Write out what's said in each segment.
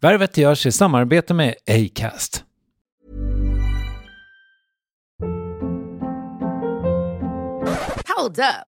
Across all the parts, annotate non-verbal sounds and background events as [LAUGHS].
Värvet görs i samarbete med Acast. Hold up.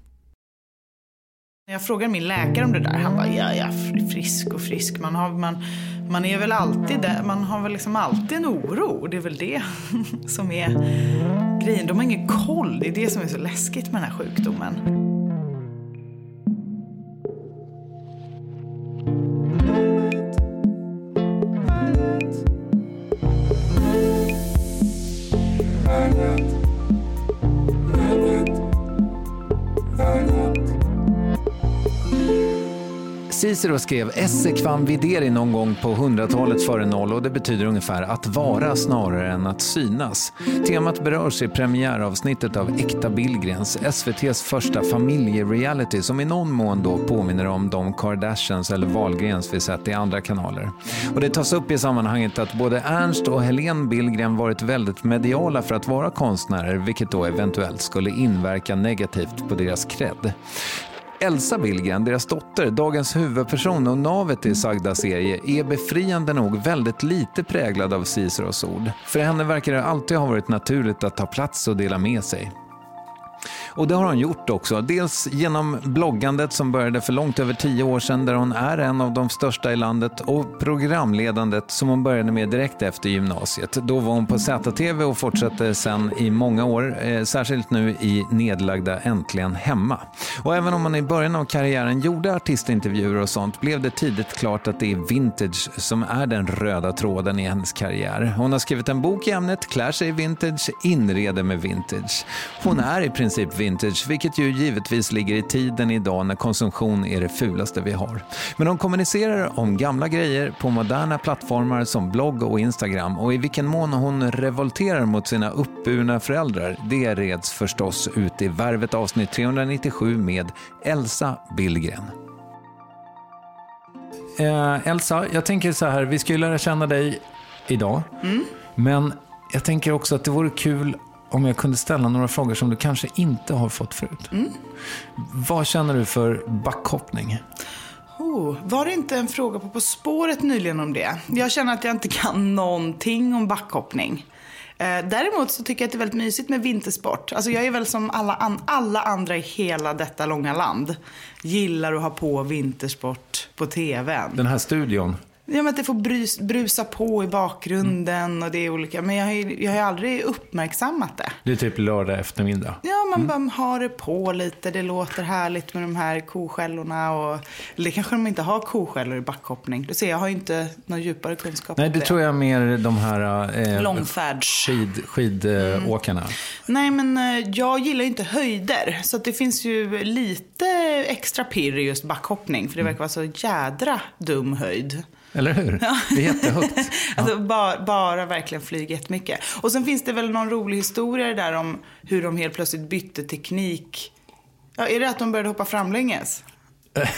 Jag frågade min läkare om det där. Han bara, ja, ja, frisk och frisk. Man, har, man, man är väl alltid där. Man har väl liksom alltid en oro. Det är väl det [LAUGHS] som är grejen. De har ingen koll. Det är det som är så läskigt med den här sjukdomen. Cicero skrev esse quam videri någon gång på 100-talet före noll och det betyder ungefär att vara snarare än att synas. Temat berörs i premiäravsnittet av Äkta Billgrens, SVTs första familjereality som i någon mån då påminner om de Kardashians eller Wahlgrens vi sett i andra kanaler. Och det tas upp i sammanhanget att både Ernst och Helene Billgren varit väldigt mediala för att vara konstnärer vilket då eventuellt skulle inverka negativt på deras cred. Elsa Billgren, deras dotter, dagens huvudperson och navet i sagda serie, är befriande nog väldigt lite präglad av Ciceros ord. För henne verkar det alltid ha varit naturligt att ta plats och dela med sig. Och det har hon gjort också. Dels genom bloggandet som började för långt över tio år sedan där hon är en av de största i landet och programledandet som hon började med direkt efter gymnasiet. Då var hon på ZTV och fortsatte sen i många år, eh, särskilt nu i nedlagda Äntligen Hemma. Och även om hon i början av karriären gjorde artistintervjuer och sånt blev det tidigt klart att det är vintage som är den röda tråden i hennes karriär. Hon har skrivit en bok i ämnet, klär sig vintage, inreder med vintage. Hon är i princip vintage, vilket ju givetvis ligger i tiden idag när konsumtion är det fulaste vi har. Men de kommunicerar om gamla grejer på moderna plattformar som blogg och Instagram och i vilken mån hon revolterar mot sina uppburna föräldrar, det reds förstås ut i Värvet avsnitt 397 med Elsa Billgren. Eh, Elsa, jag tänker så här, vi ska ju lära känna dig idag. Men jag tänker också att det vore kul om jag kunde ställa några frågor som du kanske inte har fått förut. Vad känner du för backhoppning? Oh, var det inte en fråga på På spåret nyligen om det? Jag känner att jag inte kan någonting om backhoppning. Eh, däremot så tycker jag att det är väldigt mysigt med vintersport. Alltså jag är väl som alla, an- alla andra i hela detta långa land. Gillar att ha på vintersport på tvn. Den här studion, Ja, men att det får brus, brusa på i bakgrunden och det är olika. Men jag har ju jag har ju aldrig uppmärksammat det. det är typ lördag eftermiddag. Ja, man bara har det på lite. Det låter härligt med de här koskällorna. Och, eller kanske de inte har koskällor i backhoppning. Du ser, jag har ju inte någon djupare kunskap Nej, det det. tror jag mer de här eh, Långfärds. skid, skidåkarna. Nej, men eh, jag gillar ju inte höjder. Så det finns ju lite extra pirr i just backhoppning. För det verkar vara så jädra dum höjd. Eller hur? Det är jättehögt. [LAUGHS] Alltså bara, bara verkligen flyga jättemycket. Och sen finns det väl någon rolig historia där om hur de helt plötsligt bytte teknik. Ja, är det att de började hoppa framlänges?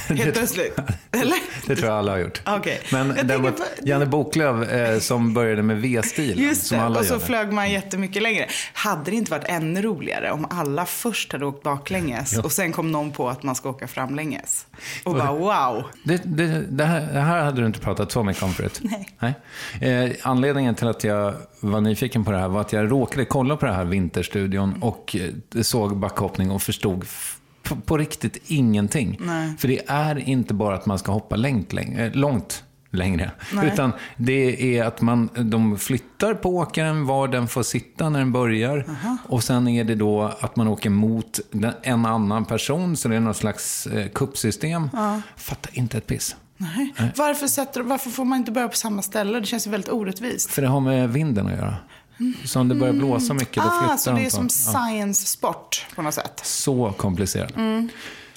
Helt plötsligt? [LAUGHS] Eller? Det tror jag alla har gjort. Okej. Men Jag det tänker var på- Janne Boklöv eh, som började med V-stil. Just det, och så gör. flög man jättemycket längre. Hade det inte varit ännu roligare om alla först hade åkt baklänges och sen kom någon på att man ska åka framlänges? Och bara wow. Det, det, det, här, det här hade du inte pratat så mycket om förut. [LAUGHS] Nej. Eh, anledningen till att jag var nyfiken på det här var att jag råkade kolla på det här Vinterstudion och eh, såg backhoppning och förstod på, på riktigt ingenting. Nej. För det är inte bara att man ska hoppa långt, läng- eh, långt längre. Nej. Utan det är att man, de flyttar på åkaren var den får sitta när den börjar. Och sen är det då att man åker mot en annan person. Så det är någon slags eh, kuppsystem. Fattar inte ett piss. Nej. Varför, sätter, varför får man inte börja på samma ställe? Det känns ju väldigt orättvist. För det har med vinden att göra. Så om det börjar blåsa mycket, då flyttar Ah, så de det är som science-sport på något sätt. Så komplicerat. Mm.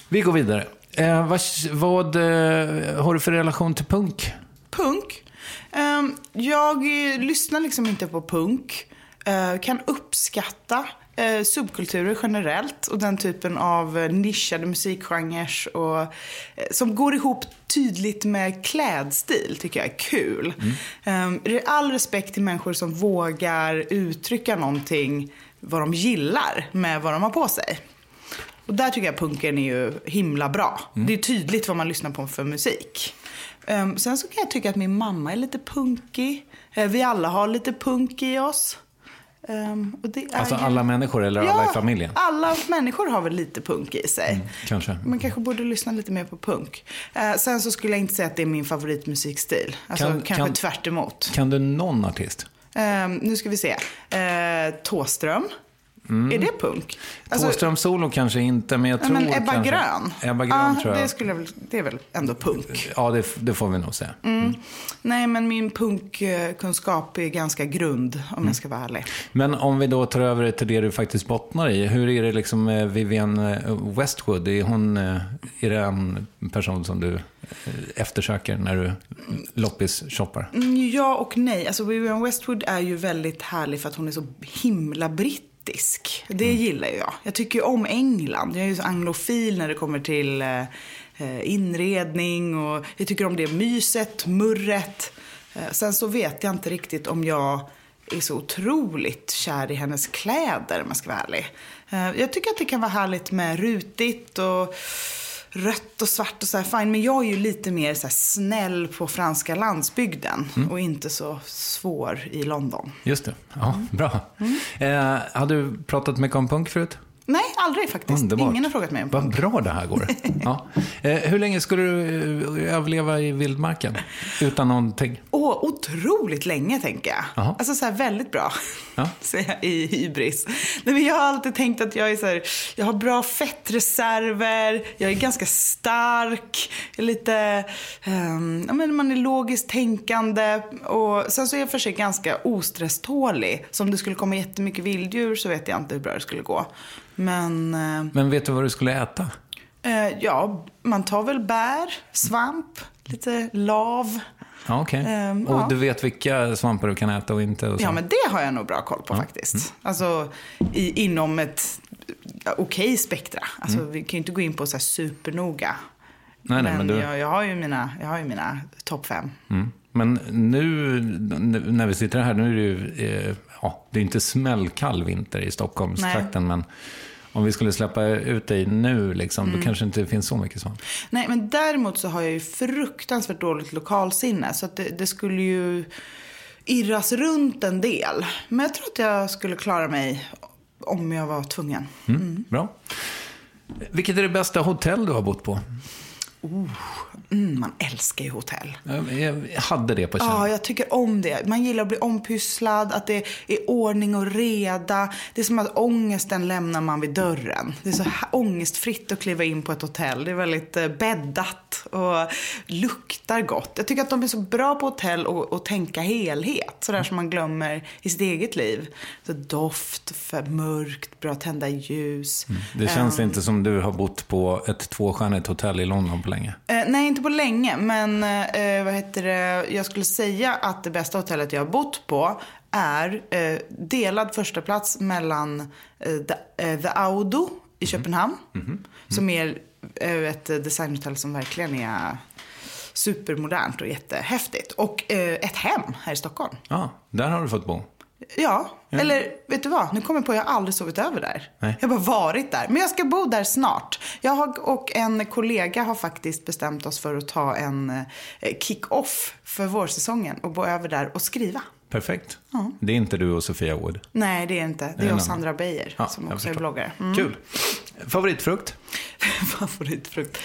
Vi går vidare. Eh, vad vad eh, har du för relation till punk? Punk. Ehm, jag eh, lyssnar liksom inte på punk. Eh, kan uppskatta eh, subkulturer generellt och den typen av eh, nischade musikgenrer och, eh, som går ihop tydligt med klädstil tycker jag är kul. Mm. all respekt till människor som vågar uttrycka någonting vad de gillar med vad de har på sig. Och där tycker jag punken är ju himla bra. Det är tydligt vad man lyssnar på för musik. Ehm, sen så kan jag tycka att min mamma är lite punkig. Eh, vi alla har lite punk i oss. Är Alltså ju- alla människor eller alla i familjen? alla människor har väl lite punk i sig. Kanske. Man kanske borde lyssna lite mer på punk. Eh, sen så skulle jag inte säga att det är min favoritmusikstil. Alltså Kan- kanske kan- tvärt emot. Kan du någon artist? Ehm, nu ska vi se. Uh, Tåström. Är det punk? Alltså, Solo kanske inte, men jag Ja, tror men Ebba kanske... Grön. Ebba Grön ja, tror jag. Det, skulle det är väl ändå punk. Ja, det, det får vi nog säga. Nej, men min punkkunskap är ganska grund om Mm. jag ska vara ärlig. Men om vi då tar över det till det du faktiskt bottnar i. Hur är det liksom med Vivienne eh, Westwood? Är, hon, eh, är det en person som du eh, eftersöker när du loppis-shoppar? Mm, Ja och nej. Alltså Vivienne Westwood är ju väldigt härlig för att hon är så himla brittisk. Det Mm. gillar jag. Jag tycker ju om England. Jag är ju så anglofil när det kommer till eh, eh, inredning och jag tycker om det myset, murret. Eh, sen så vet jag inte riktigt om jag är så otroligt kär i hennes kläder om jag ska vara ärlig. Jag tycker att det kan vara härligt med rutigt och rött och svart och så här fine. Men jag är ju lite mer så snäll på franska landsbygden och inte så svår i London. Just det. Ja, Mm. bra. Eh, har du pratat mycket om punk förut? Nej, aldrig faktiskt. Underbart. Ingen har frågat mig om Vad punk. bra det här går. [LAUGHS] Ja. Eh, hur länge skulle du eh, överleva i vildmarken? Utan någonting? Åh, otroligt länge tänker jag. Jaha. Alltså så här väldigt bra. Ja. [LAUGHS] Säger jag i hybris. Nej, men jag har alltid tänkt att jag är så här, jag har bra fettreserver, jag är ganska stark, är lite, ehm, ja men man är logiskt tänkande och sen så är jag för sig ganska ostresstålig. Så om det skulle komma jättemycket vilddjur så vet jag inte hur bra det skulle gå. Men eh, Men vet du vad du skulle äta? eh, ja, man tar väl bär, svamp, lite lav. Ja, okej. Ehm, och ja. du vet vilka svampar du kan äta och inte? Och så. Ja, men det har jag nog bra koll på faktiskt. Alltså i, inom ett ja, okej spektra. Alltså vi kan ju inte gå in på så här supernoga. nej, nej, men men du... jag, jag har ju mina, jag har ju mina topp fem. Mm. Men nu när vi sitter här, nu är det ju, eh, ja, det är inte smällkall vinter i Stockholmstrakten, men om vi skulle släppa ut dig nu, liksom, Mm. då kanske inte finns så mycket svamp. Nej, men däremot så har jag ju fruktansvärt dåligt lokalsinne. Så det, det skulle ju irras runt en del. Men jag tror att jag skulle klara mig om jag var tvungen. Bra. Vilket är det bästa hotell du har bott på? Mm, man älskar ju hotell. Jag hade det på känn. Ja, jag tycker om det. Man gillar att bli ompysslad, att det är ordning och reda. Det är som att ångesten lämnar man vid dörren. Det är så ångestfritt att kliva in på ett hotell. Det är väldigt eh, bäddat och luktar gott. Jag tycker att de är så bra på hotell och, och tänka helhet. Sådär som man glömmer i sitt eget liv. Så doft, för mörkt, bra tända ljus. Det känns inte som du har bott på ett tvåstjärnigt hotell i London på länge. Eh, nej, inte på länge. Men eh, vad heter det? jag skulle säga att det bästa hotellet jag har bott på är eh, delad första plats mellan eh, the, eh, the Audo i Köpenhamn. Som är eh, ett designhotell som verkligen är supermodernt och jättehäftigt. Och eh, ett hem här i Stockholm. Ja, där har du fått bo. Ja, eller vet du vad? Nu kommer jag på att jag aldrig sovit över där. Nej. Jag har bara varit där. Men jag ska bo där snart. Jag och en kollega har faktiskt bestämt oss för att ta en eh, kick-off för vårsäsongen och bo över där och skriva. Perfekt. Det är inte du och Sofia Wood. Nej, det är inte. Det är jag och. Sandra Beijer Ja, som också är bloggare. Mm. Kul. Favoritfrukt? [LAUGHS] Favoritfrukt.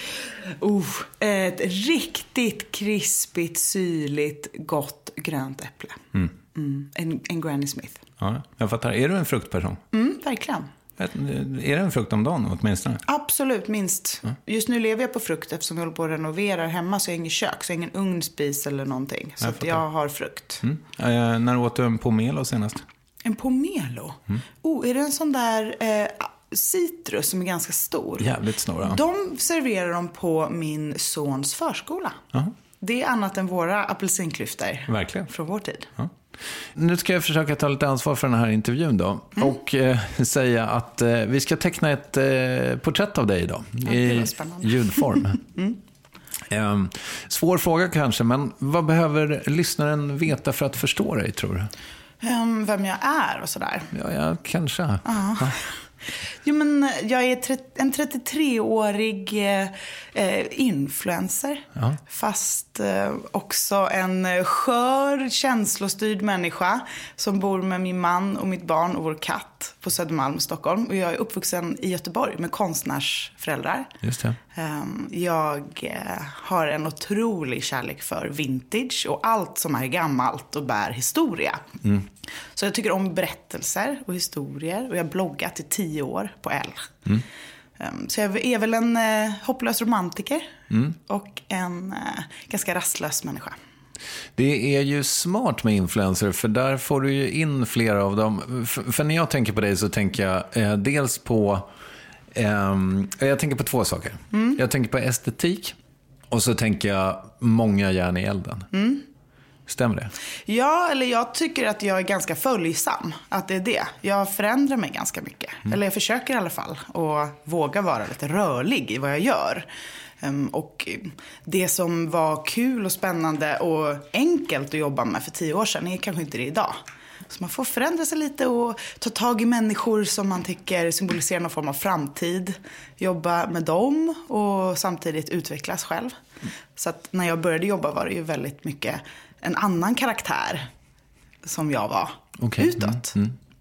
Oh, ett riktigt krispigt, syrligt, gott grönt äpple. Mm. En, en Granny Smith. Ja, jag fattar. Är du en fruktperson? Mm, verkligen. Är det en frukt om dagen åtminstone? Absolut, minst. Just nu lever jag på frukt eftersom jag håller på att renovera hemma så jag har inget kök, så jag har ingen ugn, spis eller någonting. Så Jag jag har frukt. Mm. Eh, när åt du en pomelo senast? En pomelo. Mm. Oh, är det en sån där eh, citrus som är ganska stor? Jävligt snåra. De serverar de på min sons förskola. Jaha. Det är annat än våra apelsinklyftor Verkligen. från vår tid. Ja. Nu ska jag försöka ta lite ansvar för den här intervjun då. Och eh, [LAUGHS] säga att eh, vi ska teckna ett eh, porträtt av dig idag. det I ljudform. [LAUGHS] eh, svår fråga kanske, men vad behöver lyssnaren veta för att förstå dig, tror du? Ehm, vem jag är och sådär. Ja, ja kanske. Jo, men jag är en 33-årig eh, influencer. Ja. Fast eh, också en skör, känslostyrd människa som bor med min man och mitt barn och vår katt på Södermalm Stockholm. Och jag är uppvuxen i Göteborg med konstnärsföräldrar. Just det. Ehm, Jag eh, har en otrolig kärlek för vintage och allt som är gammalt och bär historia. Så jag tycker om berättelser och historier och jag har bloggat i tio år på L. Ehm, Så jag är väl en eh, hopplös romantiker och en eh, ganska rastlös människa. Det är ju smart med influencer, för där får du ju in flera av dem. För, för när jag tänker på dig så tänker jag eh, dels på... ehm, jag tänker på två saker. Jag tänker på estetik och så tänker jag många järn i elden. Stämmer det? Ja, eller jag tycker att jag är ganska följsam. Att det är det. Jag förändrar mig ganska mycket. Eller jag försöker i alla fall. Och våga vara lite rörlig i vad jag gör. Ehm, och det som var kul och spännande och enkelt att jobba med för tio år sedan är kanske inte det idag. Så man får förändra sig lite och ta tag i människor som man tycker symboliserar någon form av framtid. Jobba med dem och samtidigt utvecklas själv. Så att när jag började jobba var det ju väldigt mycket en annan karaktär som jag var Okej. utåt.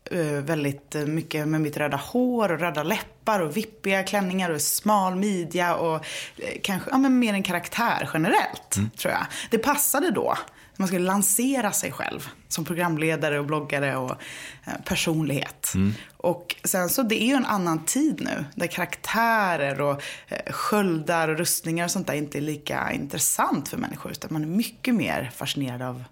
Eh, väldigt eh, mycket med mitt röda hår och röda läppar och vippiga klänningar och smal midja och eh, kanske ja, men mer en karaktär generellt, tror jag. Det passade då. Man skulle lansera sig själv som programledare och bloggare och eh, personlighet. Och sen så det är ju en annan tid nu där karaktärer och eh, sköldar och rustningar och sånt där inte är lika intressant för människor utan man är mycket mer fascinerad av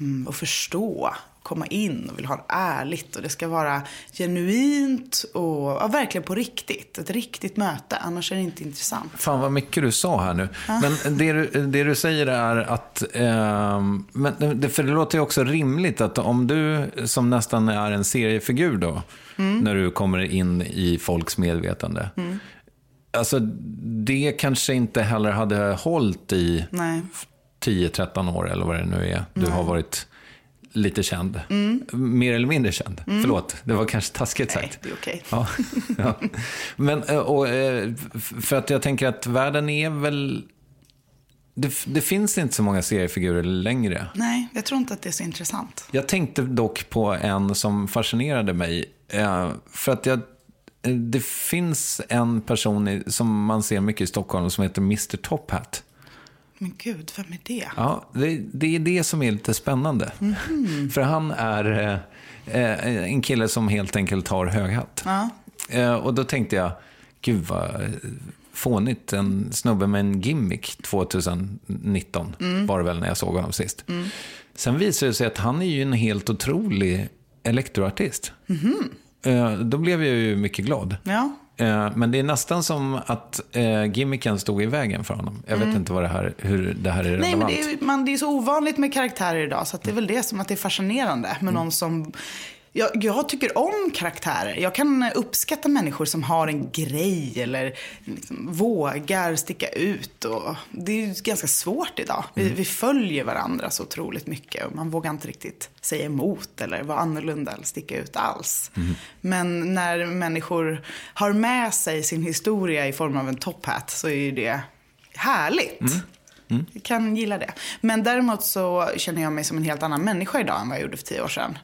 mm, att förstå komma in och vill ha det ärligt och det ska vara genuint och ja, verkligen på riktigt. Ett riktigt möte, annars är det inte intressant. Fan vad mycket du sa här nu. Men det du, det du säger är att, eh, men, det, för det låter ju också rimligt att om du som nästan är en seriefigur då, när du kommer in i folks medvetande. Alltså det kanske inte heller hade hållit i Nej. 10-13 år eller vad det nu är. Du har varit lite känd. Mer eller mindre känd. Förlåt, det var kanske taskigt Nej, sagt. det är okej. Ja, [LAUGHS] ja. Men, eh, och, eh, för att jag tänker att världen är väl... Det, det finns inte så många seriefigurer längre. Nej, jag tror inte att det är så intressant. Jag tänkte dock på en som fascinerade mig. eh, För att jag, det finns en person som man ser mycket i Stockholm som heter Mr Top Hat. Men gud, vem är det? Ja, det, det är det som är lite spännande. För han är eh, en kille som helt enkelt har hög hatt. Ja. Eh, och då tänkte jag, gud vad fånigt. En snubbe med en gimmick 2019 var det väl när jag såg honom sist. Sen visade det sig att han är ju en helt otrolig elektroartist. Eh, då blev jag ju mycket glad. Ja. Eh, Men det är nästan som att eh, gimmicken stod i vägen för honom. Jag vet inte vad det här, hur det här är Mm. Nej, relevant. men det är, man, det är så ovanligt med karaktärer idag så det är väl det som att det är fascinerande Mm. med någon som jag, jag tycker om karaktärer. Jag kan uppskatta människor som har en grej eller liksom vågar sticka ut. Och det är ganska svårt idag. Mm. Vi, vi följer varandra så otroligt mycket och man vågar inte riktigt säga emot eller vara annorlunda eller sticka ut alls. Mm. Men när människor har med sig sin historia i form av en top hat så är ju det härligt. Jag kan gilla det. Men däremot så känner jag mig som en helt annan människa idag än vad jag gjorde för tio år sedan.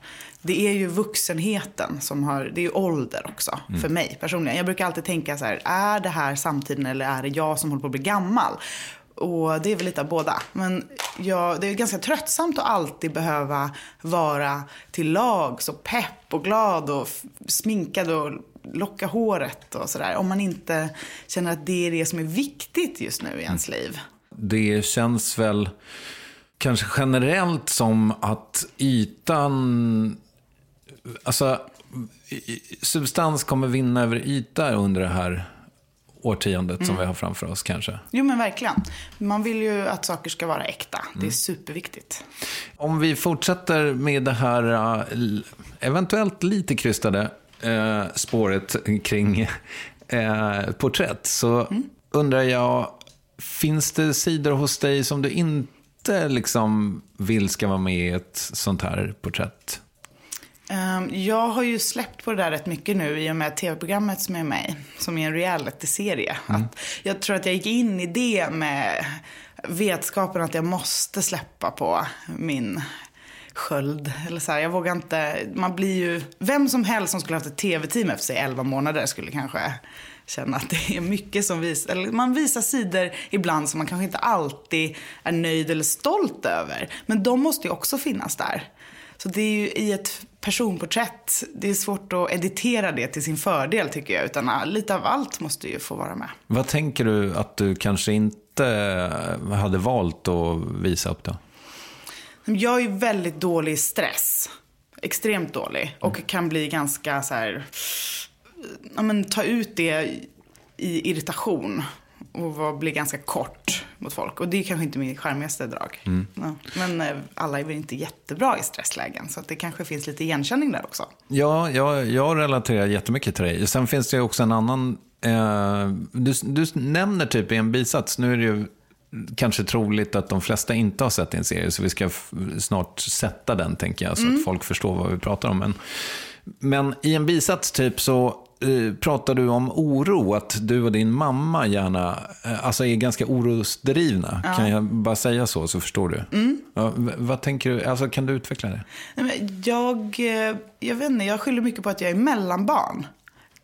Det är ju vuxenheten som har, det är ju ålder också för mig personligen. Jag brukar alltid tänka så här, är det här samtiden eller är det jag som håller på att bli gammal? Och det är väl lite av båda. Men jag, det är ganska tröttsamt att alltid behöva vara till lag, så pepp och glad och sminkad och locka håret och sådär. Om man inte känner att det är det som är viktigt just nu i ens liv. Det känns väl kanske generellt som att ytan... Alltså, substans kommer vinna över yta under det här årtiondet som vi har framför oss kanske. Jo men verkligen. Man vill ju att saker ska vara äkta. Det är superviktigt. Om vi fortsätter med det här l- eventuellt lite krystade uh, spåret kring uh, [LAUGHS] porträtt så undrar jag, finns det sidor hos dig som du inte liksom vill ska vara med i ett sånt här porträtt? Ehm, Jag har ju släppt på det där rätt mycket nu i och med tv-programmet som är med som är en reality-serie. Att Jag tror att jag gick in i det med vetskapen att jag måste släppa på min sköld. Eller så här, jag vågar inte, man blir ju, vem som helst som skulle haft ett tv-team efter sig 11 månader skulle kanske känna att det är mycket som visar, eller man visar sidor ibland som man kanske inte alltid är nöjd eller stolt över. Men de måste ju också finnas där. Så det är ju i ett personporträtt, det är svårt att editera det till sin fördel tycker jag. Utan lite av allt måste ju få vara med. Vad tänker du att du kanske inte hade valt att visa upp då? Jag är väldigt dålig i stress. Extremt dålig. Och kan bli ganska så här, ja men ta ut det i irritation. Och vara- bli ganska kort mot folk. Och det är kanske inte min charmigaste drag. Ja. Men eh, alla är väl inte jättebra i stresslägen. Så att det kanske finns lite igenkänning där också. Ja, jag, jag relaterar jättemycket till dig. Sen finns det också en annan... Eh, du, du nämner typ i en bisats, nu är det ju kanske troligt att de flesta inte har sett din serie, så vi ska snart sätta den, tänker jag, så att folk förstår vad vi pratar om. Men, men i en bisats typ så pratar du om oro, att du och din mamma gärna eh, alltså är ganska orosdrivna. Kan jag bara säga så, så förstår du? Ja, v- vad tänker du? Alltså, kan du utveckla det? Nej, Jag, eh, jag vet inte, jag skyller mycket på att jag är mellanbarn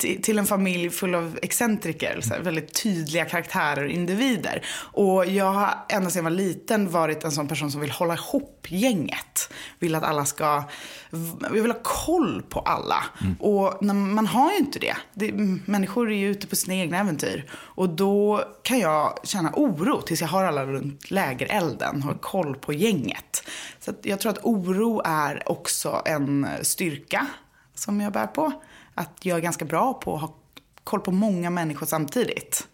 till, en familj full av excentriker. Så här, väldigt tydliga karaktärer och individer. Och jag har ända sedan jag var liten varit en sån person som vill hålla ihop gänget. Vill att alla ska, jag vill ha koll på alla. Och när, man har ju inte det. det. Människor är ju ute på sina egna äventyr. Och då kan jag känna oro tills jag har alla runt lägerelden. Har koll på gänget. Så jag tror att oro är också en styrka som jag bär på. Att jag är ganska bra på att ha koll på många människor samtidigt.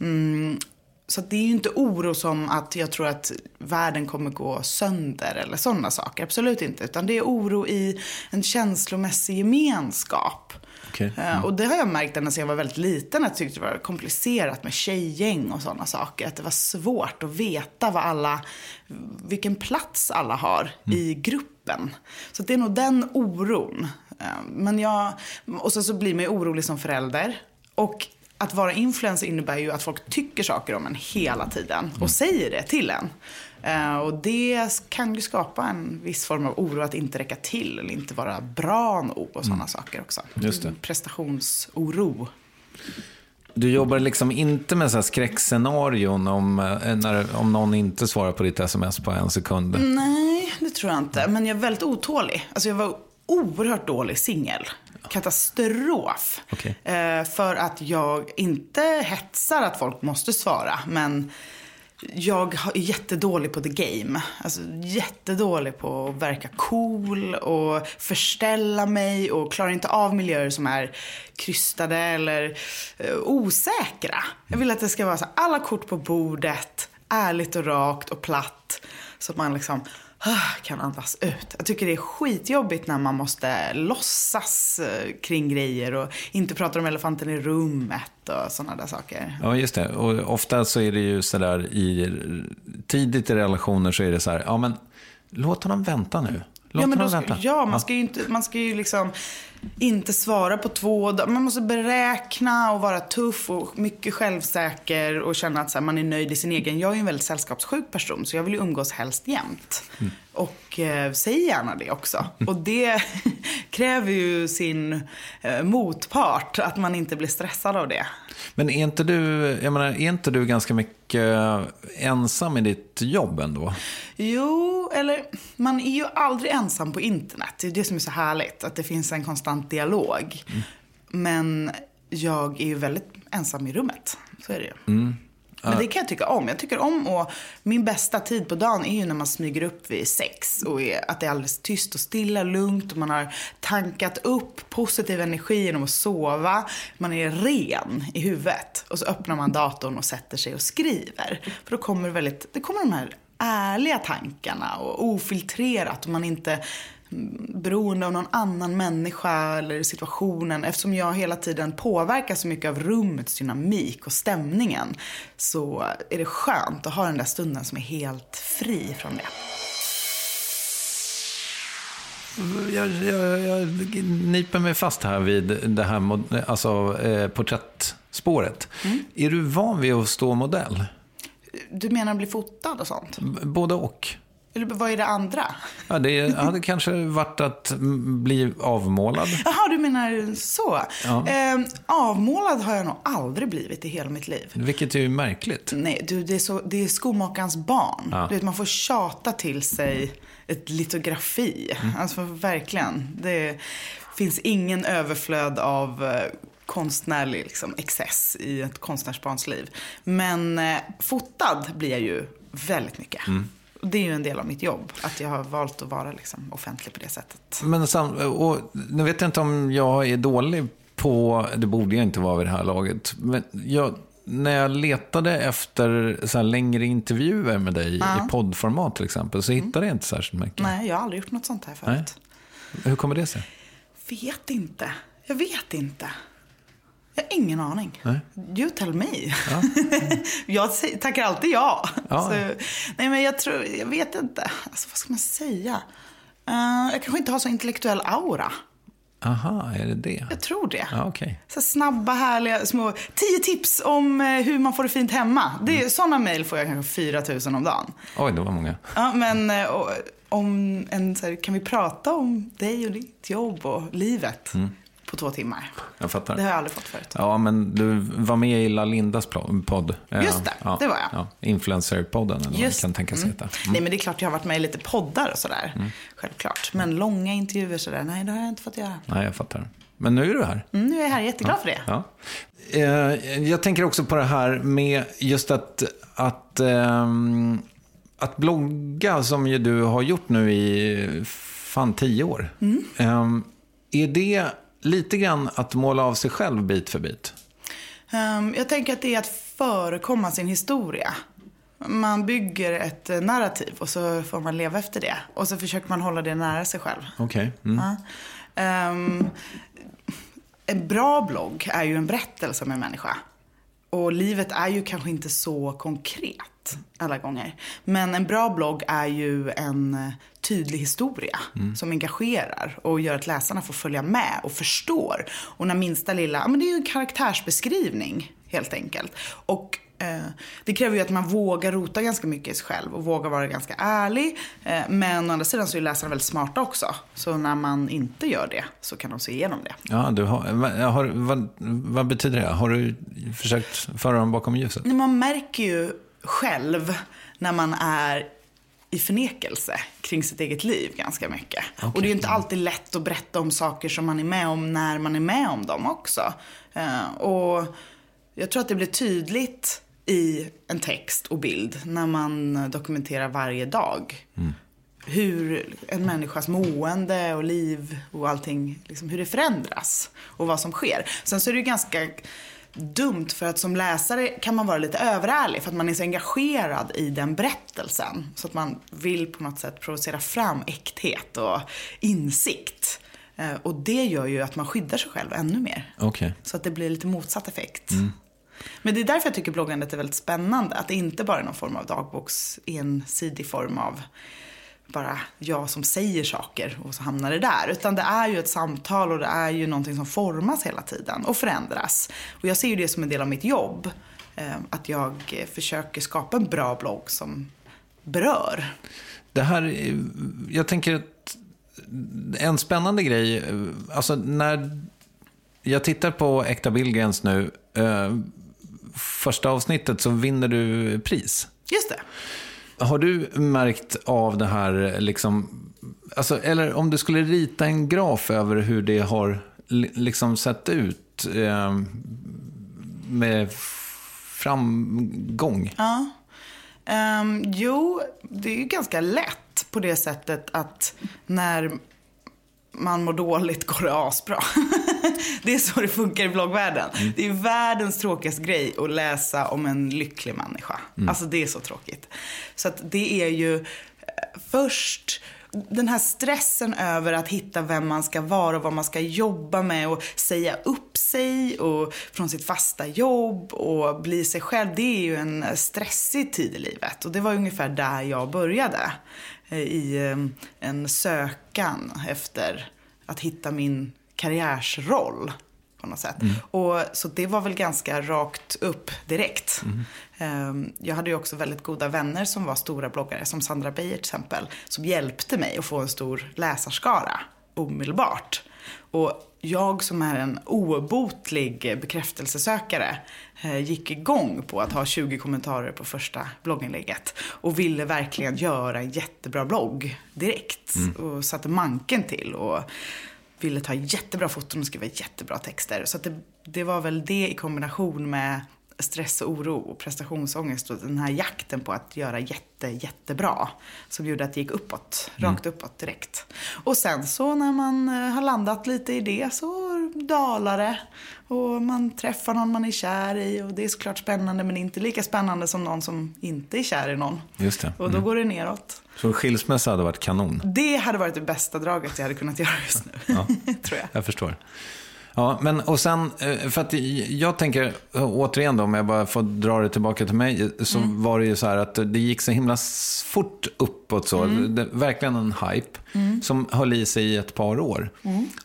Mm, så det är ju inte oro som att jag tror att världen kommer gå sönder eller sådana saker. Absolut inte. Utan det är oro i en känslomässig gemenskap. Okej. Eh, Och det har jag märkt ända sedan jag var väldigt liten. Att jag tyckte det var komplicerat med tjejgäng och sådana saker. Att det var svårt att veta vad alla, vilken plats alla har i gruppen. Så det är nog den oron. Eh, Men jag, och sen så blir man ju orolig som förälder. Och att vara influencer innebär ju att folk tycker saker om en hela tiden och säger det till en. Eh, och det kan ju skapa en viss form av oro att inte räcka till eller inte vara bra nog och sådana saker också. Just det. Prestationsoro. Du jobbar liksom inte med så här skräckscenarion om, eh, när, om någon inte svarar på ditt sms på en sekund? Nej, det tror jag inte. Men jag är väldigt otålig. Alltså jag var oerhört dålig singel. Katastrof. Okej. Eh, för att jag inte hetsar att folk måste svara. Men jag är jättedålig på the game. Alltså jättedålig på att verka cool och förställa mig och klarar inte av miljöer som är krystade eller eh, osäkra. Jag vill att det ska vara så alla kort på bordet, ärligt och rakt och platt. Så att man liksom Ah, kan andas ut. Jag tycker det är skitjobbigt när man måste låtsas eh, kring grejer och inte pratar om elefanten i rummet och sådana där saker. Ja, just det. Och ofta så är det ju sådär i tidigt i relationer så är det så här, ja men låt honom vänta nu. Låt ja, men då ska, vänta. ja, man ska ju inte, man ska ju liksom inte svara på två dagar. Man måste beräkna och vara tuff och mycket självsäker och känna att här, man är nöjd i sin egen. Jag är ju en väldigt sällskapssjuk person så jag vill ju umgås helst jämt. Mm. Och eh, säg gärna det också. Och det [LAUGHS] kräver ju sin eh, motpart, att man inte blir stressad av det. Men är inte, du, jag menar, är inte du ganska mycket ensam i ditt jobb ändå? Jo, eller man är ju aldrig ensam på internet. Det är det som är så härligt, att det finns en konstant dialog. Men jag är ju väldigt ensam i rummet. Så är det ju. Men det kan jag tycka om. Jag tycker om och min bästa tid på dagen är ju när man smyger upp vid sex och är, att det är alldeles tyst och stilla, lugnt och man har tankat upp positiv energi genom att sova. Man är ren i huvudet och så öppnar man datorn och sätter sig och skriver. För då kommer väldigt, det kommer de här ärliga tankarna och ofiltrerat och man inte beroende av någon annan människa eller situationen. Eftersom jag hela tiden påverkar så mycket av rummets dynamik och stämningen så är det skönt att ha den där stunden som är helt fri från det. Jag, jag, jag niper mig fast här vid det här alltså, eh, porträttspåret. Mm. Är du van vid att stå modell? Du menar bli fotad och sånt? B- Både och. Eller vad är det andra? Ja, det hade kanske varit att bli avmålad. Jaha, du menar så. Ja. Eh, avmålad har jag nog aldrig blivit i hela mitt liv. Vilket är ju märkligt. Nej, du, det, är så, det är skomakarens barn. Ja. Du vet, man får tjata till sig ett litografi. Mm. Alltså verkligen. Det finns ingen överflöd av eh, konstnärlig liksom, excess i ett konstnärsbarns liv. Men eh, fotad blir jag ju väldigt mycket. Mm. Det är ju en del av mitt jobb, att jag har valt att vara liksom, offentlig på det sättet. Men sam, och, nu vet jag inte om jag är dålig på, det borde jag inte vara vid det här laget, men jag, när jag letade efter så längre intervjuer med dig i poddformat till exempel, så hittade jag inte särskilt mycket. Nej, jag har aldrig gjort något sånt här förut. Hur kommer det sig? Vet inte. Jag vet inte. Jag har ingen aning. Nej. You tell me. [LAUGHS] jag säger- tackar alltid ja. Ja. Så, nej, men jag tror, jag vet inte. Alltså, vad ska man säga? Eh, jag kanske inte har så intellektuell aura. Aha, är det det? Jag tror det. Ja, okej. Så snabba, härliga små... Tio tips om eh, hur man får det fint hemma. Det Mm. är, Sådana mejl får jag kanske 4 000 om dagen. Oj, det var många. Ja, men eh, och, om en, så här, kan vi prata om dig och ditt jobb och livet på två timmar. Jag fattar. Det har jag aldrig fått förut. Ja, men du var med i La Lindas podd. Eh, Just det, ja, det var jag. Ja, Influencer-podden, eller vad Just. kan tänkas heta. Nej, men det är klart jag har varit med i lite poddar och sådär. Mm. Självklart. Men långa intervjuer sådär, nej det har jag inte fått göra. Nej, jag fattar. Men nu är du här. Mm, nu är jag här, jätteglad för det. Ja. Eh, jag tänker också på det här med just att, att, ehm, att blogga som ju du har gjort nu i fan tio år. Mm. Ehm, är det lite grann att måla av sig själv bit för bit? Ehm, jag tänker att det är att förekomma sin historia. Man bygger ett eh, narrativ och så får man leva efter det. Och så försöker man hålla det nära sig själv. Okej. Mm. Ja. Ehm, en bra blogg är ju en berättelse om en människa. Och livet är ju kanske inte så konkret alla gånger. Men en bra blogg är ju en eh, tydlig historia som engagerar och gör att läsarna får följa med och förstår. Och när minsta lilla, ja men det är ju en karaktärsbeskrivning helt enkelt. Och det kräver ju att man vågar rota ganska mycket i sig själv och vågar vara ganska ärlig. Eh, men å andra sidan så är läsarna väldigt smarta också. Så när man inte gör det så kan de se igenom det. Ja, du har, vad, har, vad, vad betyder det? Har du försökt föra dem bakom ljuset? Man märker ju själv när man är i förnekelse kring sitt eget liv ganska mycket. Och det är ju inte alltid lätt att berätta om saker som man är med om när man är med om dem också. Eh, och jag tror att det blir tydligt i en text och bild när man dokumenterar varje dag. Hur en människas mående och liv och allting, liksom hur det förändras och vad som sker. Sen så är det ju ganska dumt för att som läsare kan man vara lite överärlig för att man är så engagerad i den berättelsen. Så att man vill på något sätt provocera fram äkthet och insikt. Eh, Och det gör ju att man skyddar sig själv ännu mer. Okej. Så att det blir lite motsatt effekt. Men det är därför jag tycker bloggandet är väldigt spännande. Att det inte bara är någon form av dagboks ensidig form av bara jag som säger saker och så hamnar det där. Utan det är ju ett samtal och det är ju någonting som formas hela tiden och förändras. Och jag ser ju det som en del av mitt jobb. Eh, att jag försöker skapa en bra blogg som berör. Det här, eh, jag tänker att en spännande grej, eh, alltså när jag tittar på Äkta Billgrens nu, eh, första avsnittet så vinner du pris. Just det. Har du märkt av det här, liksom, alltså, eller om du skulle rita en graf över hur det har li- liksom sett ut eh, med framgång? Ja. Ehm, jo, det är ju ganska lätt på det sättet att när man mår dåligt går det asbra. [LAUGHS] det är så det funkar i bloggvärlden. Det är världens tråkigaste grej att läsa om en lycklig människa. Alltså det är så tråkigt. Så att det är ju eh, först den här stressen över att hitta vem man ska vara och vad man ska jobba med och säga upp sig och från sitt fasta jobb och bli sig själv. Det är ju en stressig tid i livet och det var ungefär där jag började. Eh, I eh, en sökan efter att hitta min karriärsroll på något sätt. Och, så det var väl ganska rakt upp direkt. Ehm, Jag hade ju också väldigt goda vänner som var stora bloggare, som Sandra Beijer till exempel, som hjälpte mig att få en stor läsarskara omedelbart. Och jag som är en obotlig bekräftelsesökare eh, gick igång på att ha 20 kommentarer på första blogginlägget. Och ville verkligen göra en jättebra blogg direkt. Och satte manken till. Och ville ta jättebra foton och skriva jättebra texter. Så att det, det var väl det i kombination med stress och oro och prestationsångest och den här jakten på att göra jätte, jättebra som gjorde att det gick uppåt, rakt uppåt direkt. Och sen så när man eh, har landat lite i det så dalar det och man träffar någon man är kär i och det är såklart spännande men inte lika spännande som någon som inte är kär i någon. Just det. Och då går det neråt. Så en skilsmässa hade varit kanon. Det hade varit det bästa draget jag hade kunnat göra just nu, [LAUGHS] tror jag. Jag förstår. Ja, men och sen, eh, för att jag tänker, eh, återigen då, om jag bara får dra det tillbaka till mig, så var det ju så här att det gick så himla fort uppåt så. Det, verkligen en hype som höll i sig i ett par år.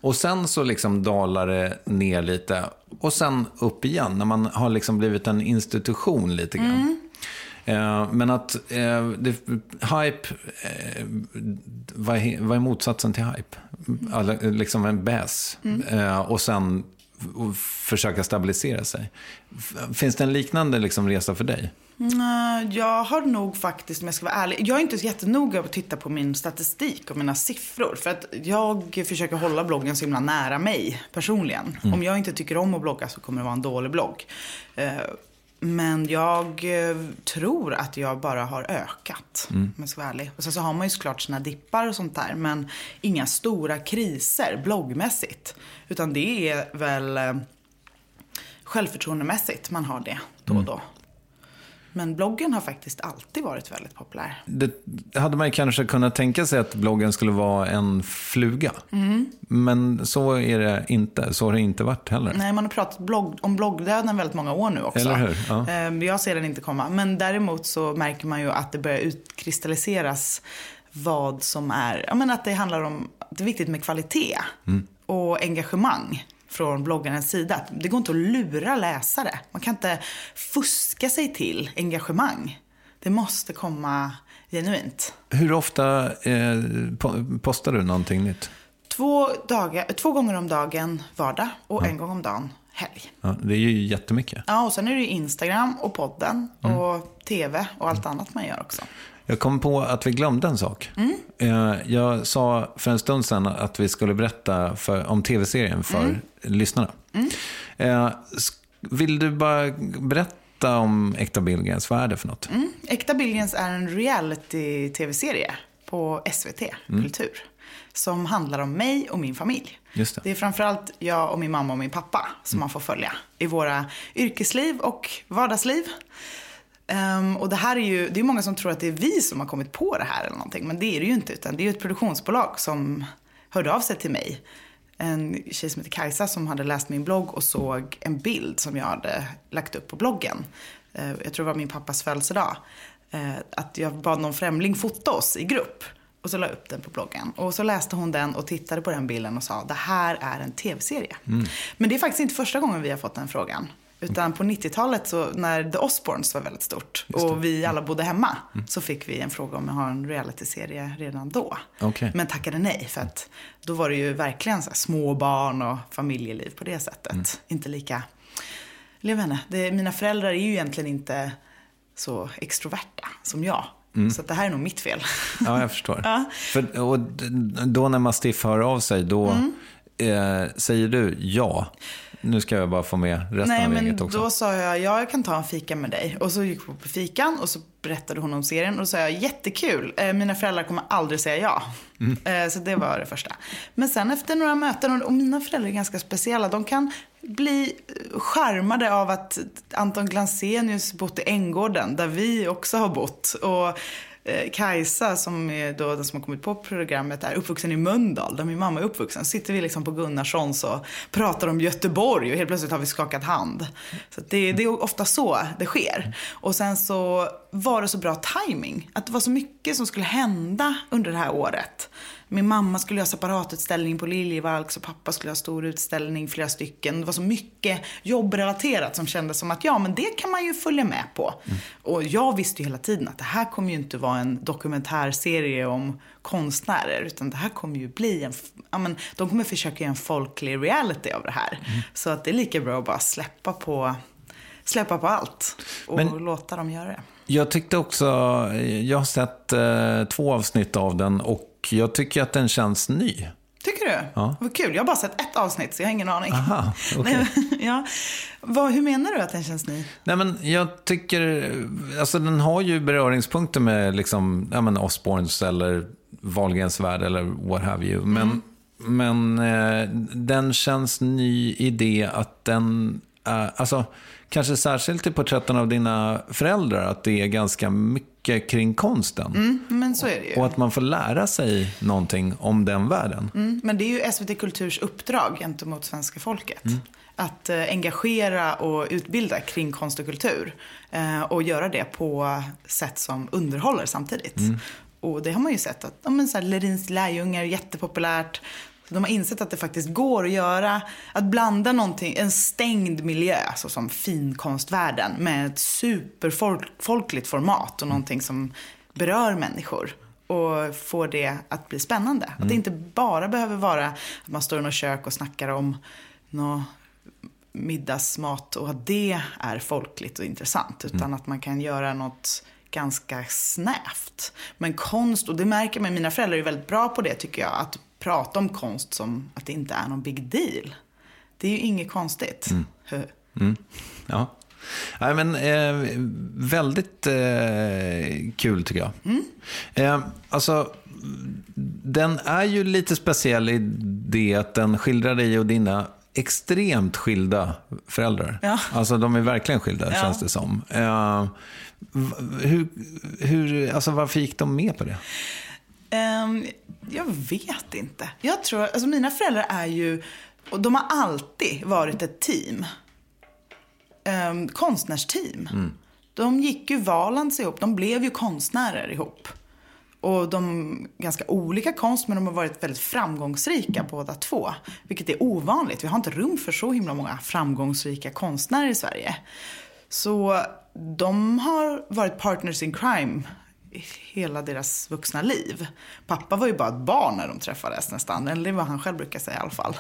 Och sen så liksom dalar det ner lite och sen upp igen när man har liksom blivit en institution lite grann. Eh, Men att eh, det, hype, eh, vad, är, vad är motsatsen till hype? alla, liksom en bäs. Eh, och sen och försöka stabilisera sig. Finns det en liknande liksom, resa för dig? Mm, Jag har nog faktiskt, om jag ska vara ärlig, jag är inte så jättenoga att titta på min statistik och mina siffror. För att jag försöker hålla bloggen så himla nära mig personligen. Om jag inte tycker om att blogga så kommer det vara en dålig blogg. Men jag eh, tror att jag bara har ökat, om jag ska vara ärlig. Och sen så har man ju såklart sina dippar och sånt där. Men inga stora kriser bloggmässigt. Utan det är väl eh, självförtroendemässigt man har det då och då. Men bloggen har faktiskt alltid varit väldigt populär. Det hade man ju kanske kunnat tänka sig att bloggen skulle vara en fluga. Mm. Men så är det inte. Så har det inte varit heller. Nej, man har pratat blogg, om bloggdöden väldigt många år nu också. Eller hur? Ja. Ehm, Jag ser den inte komma. Men däremot så märker man ju att det börjar utkristalliseras vad som är, ja men att det handlar om, det är viktigt med kvalitet Mm. och engagemang från bloggarens sida. Det går inte att lura läsare. Man kan inte fuska sig till engagemang. Det måste komma genuint. Hur ofta eh, po- postar du någonting nytt? Två, dagar, två gånger om dagen vardag och en gång om dagen helg. Ja, det är ju jättemycket. Ja, och sen är det ju Instagram och podden och tv och allt annat man gör också. Jag kom på att vi glömde en sak. Eh, Jag sa för en stund sedan att vi skulle berätta för, om tv-serien för lyssnarna. Eh, sk- Vill du bara berätta om Äkta Billgrens? Vad är det för något? Äkta Billgrens är en reality-tv-serie på SVT Kultur. Som handlar om mig och min familj. Just det. det är framförallt jag och min mamma och min pappa som man får följa i våra yrkesliv och vardagsliv. Ehm, och det här är ju, det är många som tror att det är vi som har kommit på det här eller någonting. Men det är det ju inte. Utan det är ju ett produktionsbolag som hörde av sig till mig. En tjej som heter Kajsa som hade läst min blogg och såg en bild som jag hade lagt upp på bloggen. Eh, jag tror det var min pappas födelsedag. Eh, att jag bad någon främling fota oss i grupp. Och så la jag upp den på bloggen. Och så läste hon den och tittade på den bilden och sa det här är en tv-serie. Men det är faktiskt inte första gången vi har fått den frågan. Utan på 90-talet så när The Osbournes var väldigt stort och vi alla bodde hemma så fick vi en fråga om att ha en realityserie redan då. Okej. Men tackade nej för att då var det ju verkligen så små barn och familjeliv på det sättet. Inte lika, jag vet inte, det, mina föräldrar är ju egentligen inte så extroverta som jag. Så att det här är nog mitt fel. Ja, jag förstår. [LAUGHS] För, och då när Mastiff hör av sig, då eh, säger du ja. Nu ska jag bara få med resten Nej, av men gänget också. då sa jag, ja, jag kan ta en fika med dig. Och så gick vi på fikan och så berättade hon om serien. Och då sa jag, jättekul, eh, mina föräldrar kommer aldrig säga ja. Mm. Eh, så det var det första. Men sen efter några möten, och- mina föräldrar är ganska speciella. De kan bli charmade av att Anton Glanzenius bott i Änggården, där vi också har bott. Och eh, Kajsa, som är då den som har kommit på programmet, är uppvuxen i Mölndal, där min mamma är uppvuxen. Så sitter vi liksom på Gunnarssons och pratar om Göteborg och helt plötsligt har vi skakat hand. Så det, det är ofta så det sker. Och sen så var det så bra timing att det var så mycket som skulle hända under det här året. Min mamma skulle ha separatutställning på Liljevalchs och pappa skulle ha stor utställning, flera stycken. Det var så mycket jobbrelaterat som kändes som att ja, men det kan man ju följa med på. Och jag visste ju hela tiden att det här kommer ju inte vara en dokumentärserie om konstnärer, utan det här kommer ju bli en, ja men de kommer försöka göra en folklig reality av det här. Så att det är lika bra att bara släppa på, släppa på allt och Men- låta dem göra det. Jag tyckte också, jag har sett eh, två avsnitt av den och jag tycker att den känns ny. Tycker du? Ja. Vad kul. Jag har bara sett ett avsnitt så jag har ingen aning. Aha. [LAUGHS] Nej, ja. Vad, hur menar du att den känns ny? Nej, men jag tycker, alltså den har ju beröringspunkter med liksom, ja, men Osborns eller Wahlgrens värld eller what have you. Men, men eh, den känns ny i det att den, eh, alltså kanske särskilt i porträtten av dina föräldrar, att det är ganska mycket kring konsten. Men så är det ju. Och att man får lära sig någonting om den världen. Mm, men det är ju SVT Kulturs uppdrag gentemot svenska folket. Att eh, engagera och utbilda kring konst och kultur. Eh, och göra det på sätt som underhåller samtidigt. Och det har man ju sett att ja, men så här, Lerins lärjungar är jättepopulärt. De har insett att det faktiskt går att göra, att blanda någonting, en stängd miljö, så som finkonstvärlden, med ett superfolkligt format och någonting som berör människor. och få det att bli spännande. Att det inte bara behöver vara att man står i något kök och snackar om något middagsmat och att det är folkligt och intressant. Utan att man kan göra något ganska snävt. Men konst, och det märker man, mina föräldrar är väldigt bra på det tycker jag. Att prata om konst som att det inte är någon big deal. Det är ju inget konstigt. Hö. Ja. Nej, men, eh, väldigt eh, kul tycker jag. Eh, alltså, den är ju lite speciell i det att den skildrar dig och dina extremt skilda föräldrar. Ja. Alltså de är verkligen skilda Ja. känns det som. Eh, hur, hur, alltså, varför gick de med på det? Ehm, jag vet inte. Jag tror, alltså mina föräldrar är ju, och de har alltid varit ett team. Um, konstnärsteam. De gick ju Valands ihop, de blev ju konstnärer ihop. Och de, ganska olika konst, men de har varit väldigt framgångsrika båda två. Vilket är ovanligt. Vi har inte rum för så himla många framgångsrika konstnärer i Sverige. Så de har varit partners in crime hela deras vuxna liv. Pappa var ju bara ett barn när de träffades nästan. Eller var han själv brukar säga i alla fall.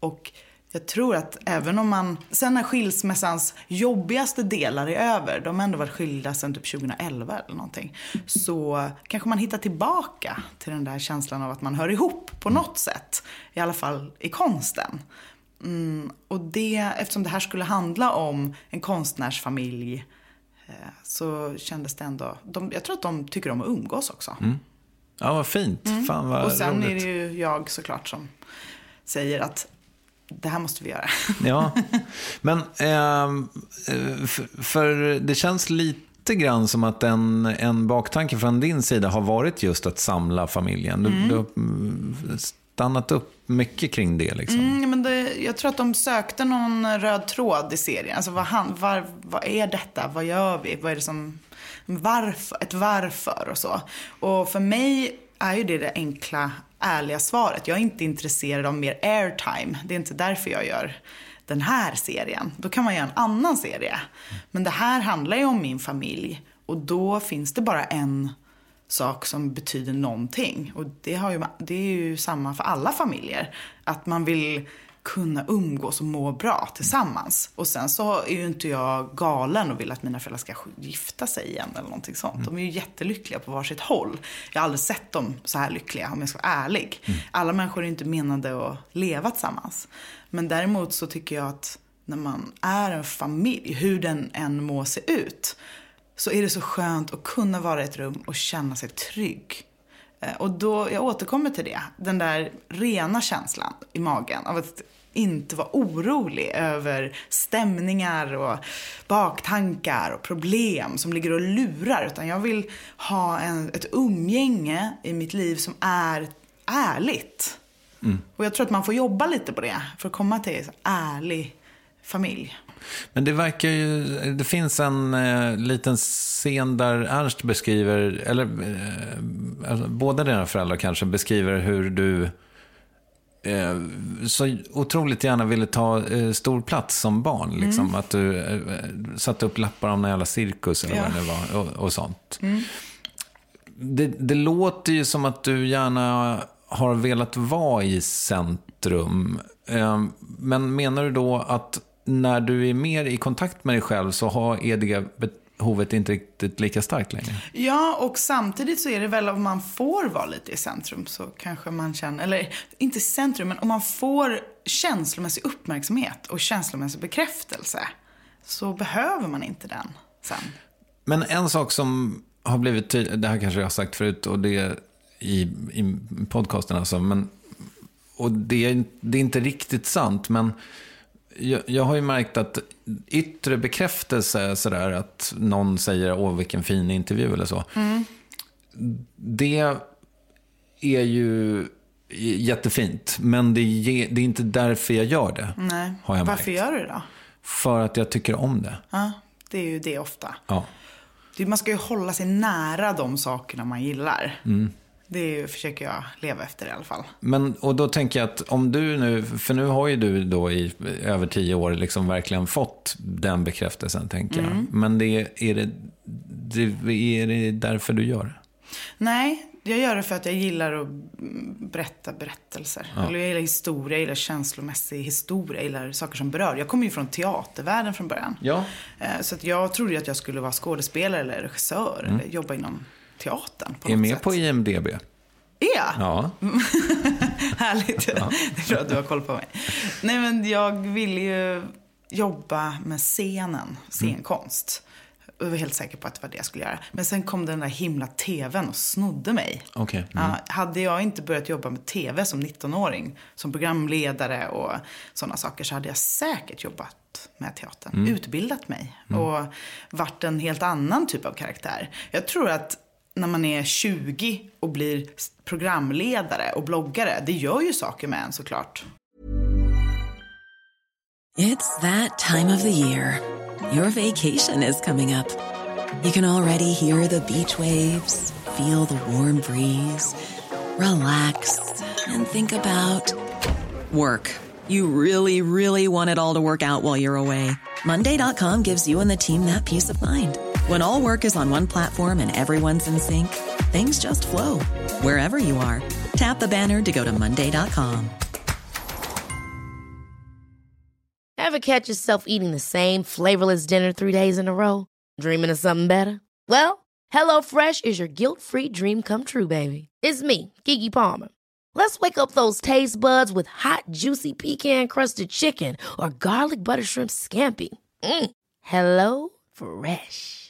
Och jag tror att även om man, sen när skilsmässans jobbigaste delar är över, de har ändå varit skilda sedan typ 2011 eller någonting, så kanske man hittar tillbaka till den där känslan av att man hör ihop på något sätt. I alla fall i konsten. Mm, och det, eftersom det här skulle handla om en konstnärsfamilj så kändes det ändå, de, jag tror att de tycker om att umgås också. Ja, vad fint. Fan vad Mm. och sen roligt. är det ju jag såklart som säger att det här måste vi göra. [LAUGHS] Ja, men ehm, eh, för, för det känns lite grann som att en, en baktanke från din sida har varit just att samla familjen. Du, du mm, stannat upp mycket kring det liksom. Mm, men det, jag tror att de sökte någon röd tråd i serien. Alltså vad, han, var, vad är detta? Vad gör vi? Vad är det som... Varför? Ett varför och så. Och för mig är ju det det enkla, ärliga svaret. Jag är inte intresserad av mer airtime. Det är inte därför jag gör den här serien. Då kan man göra en annan serie. Men det här handlar ju om min familj. Och då finns det bara en sak som betyder någonting. Och det, har ju, det är ju samma för alla familjer. Att man vill kunna umgås och må bra tillsammans. Och sen så är ju inte jag galen och vill att mina föräldrar ska gifta sig igen eller någonting sånt. De är ju jättelyckliga på varsitt håll. Jag har aldrig sett dem så här lyckliga om jag ska vara ärlig. Alla människor är inte menade att leva tillsammans. Men däremot så tycker jag att när man är en familj, hur den än må se ut, så är det så skönt att kunna vara i ett rum och känna sig trygg. Eh, Och då, jag återkommer till det, den där rena känslan i magen av att inte vara orolig över stämningar och baktankar och problem som ligger och lurar. Utan jag vill ha en, ett umgänge i mitt liv som är ärligt. Och jag tror att man får jobba lite på det för att komma till en ärlig familj. Men det verkar ju, det finns en eh, liten scen där Ernst beskriver, eller eh, alltså, båda dina föräldrar kanske beskriver hur du eh, så otroligt gärna ville ta eh, stor plats som barn. Liksom. Att du eh, satte upp lappar om en jävla cirkus eller Ja. vad det var och, och sånt. Det, det låter ju som att du gärna har velat vara i centrum. Eh, Men menar du då att när du är mer i kontakt med dig själv så har, är det behovet inte riktigt lika starkt längre? Ja, och samtidigt så är det väl om man får vara lite i centrum så kanske man känner, eller inte centrum, men om man får känslomässig uppmärksamhet och känslomässig bekräftelse så behöver man inte den sen. Men en sak som har blivit tydlig, det här kanske jag har sagt förut och det i, i podcasten alltså, men, och det är, det är inte riktigt sant, men jag, jag har ju märkt att yttre bekräftelse, sådär att någon säger åh vilken fin intervju eller så, det är ju jättefint, men det, ge, det är inte därför jag gör det. Nej. Har jag Varför märkt. gör du det då? För att jag tycker om det. Ja, det är ju det ofta. Ja. Man ska ju hålla sig nära de sakerna man gillar. Mm. Det försöker jag leva efter i alla fall. Men, och då tänker jag att om du nu, för nu har ju du då i över tio år liksom verkligen fått den bekräftelsen, tänker Mm. jag. Men det, är, det, det, är det därför du gör det? Nej, jag gör det för att jag gillar att berätta berättelser. Eller jag gillar historia, jag gillar känslomässig historia, jag gillar saker som berör. Jag kommer ju från teatervärlden från början. Ja. Eh, Så att jag trodde ju att jag skulle vara skådespelare eller regissör eller jobba inom teatern på Är med sätt. på IMDB. Är jag? Ja. [LAUGHS] Härligt. Det är bra att du har koll på mig. Nej, men jag ville ju jobba med scenen, scenkonst. Jag var helt säker på att det var det jag skulle göra. Men sen kom den där himla tvn och snodde mig. Okej. Mm. Ja, hade jag inte börjat jobba med tv som 19-åring, som programledare och sådana saker, så hade jag säkert jobbat med teatern. Mm. Utbildat mig och varit en helt annan typ av karaktär. Jag tror att när man är 20 och blir programledare och bloggare, det gör ju saker med en såklart. It's that time of the year. Your vacation is coming up. You can already hear the beach waves, feel the warm breeze, relax, and think about work. You really, really want it all to work out while you're away. Monday.com gives you and the team that peace of mind. When all work is on one platform and everyone's in sync, things just flow wherever you are. Tap the banner to go to Monday.com. Ever catch yourself eating the same flavorless dinner three days in a row? Dreaming of something better? Well, HelloFresh is your guilt-free dream come true, baby. It's me, Kiki Palmer. Let's wake up those taste buds with hot, juicy pecan-crusted chicken or garlic butter shrimp scampi. Mm. Hello Fresh.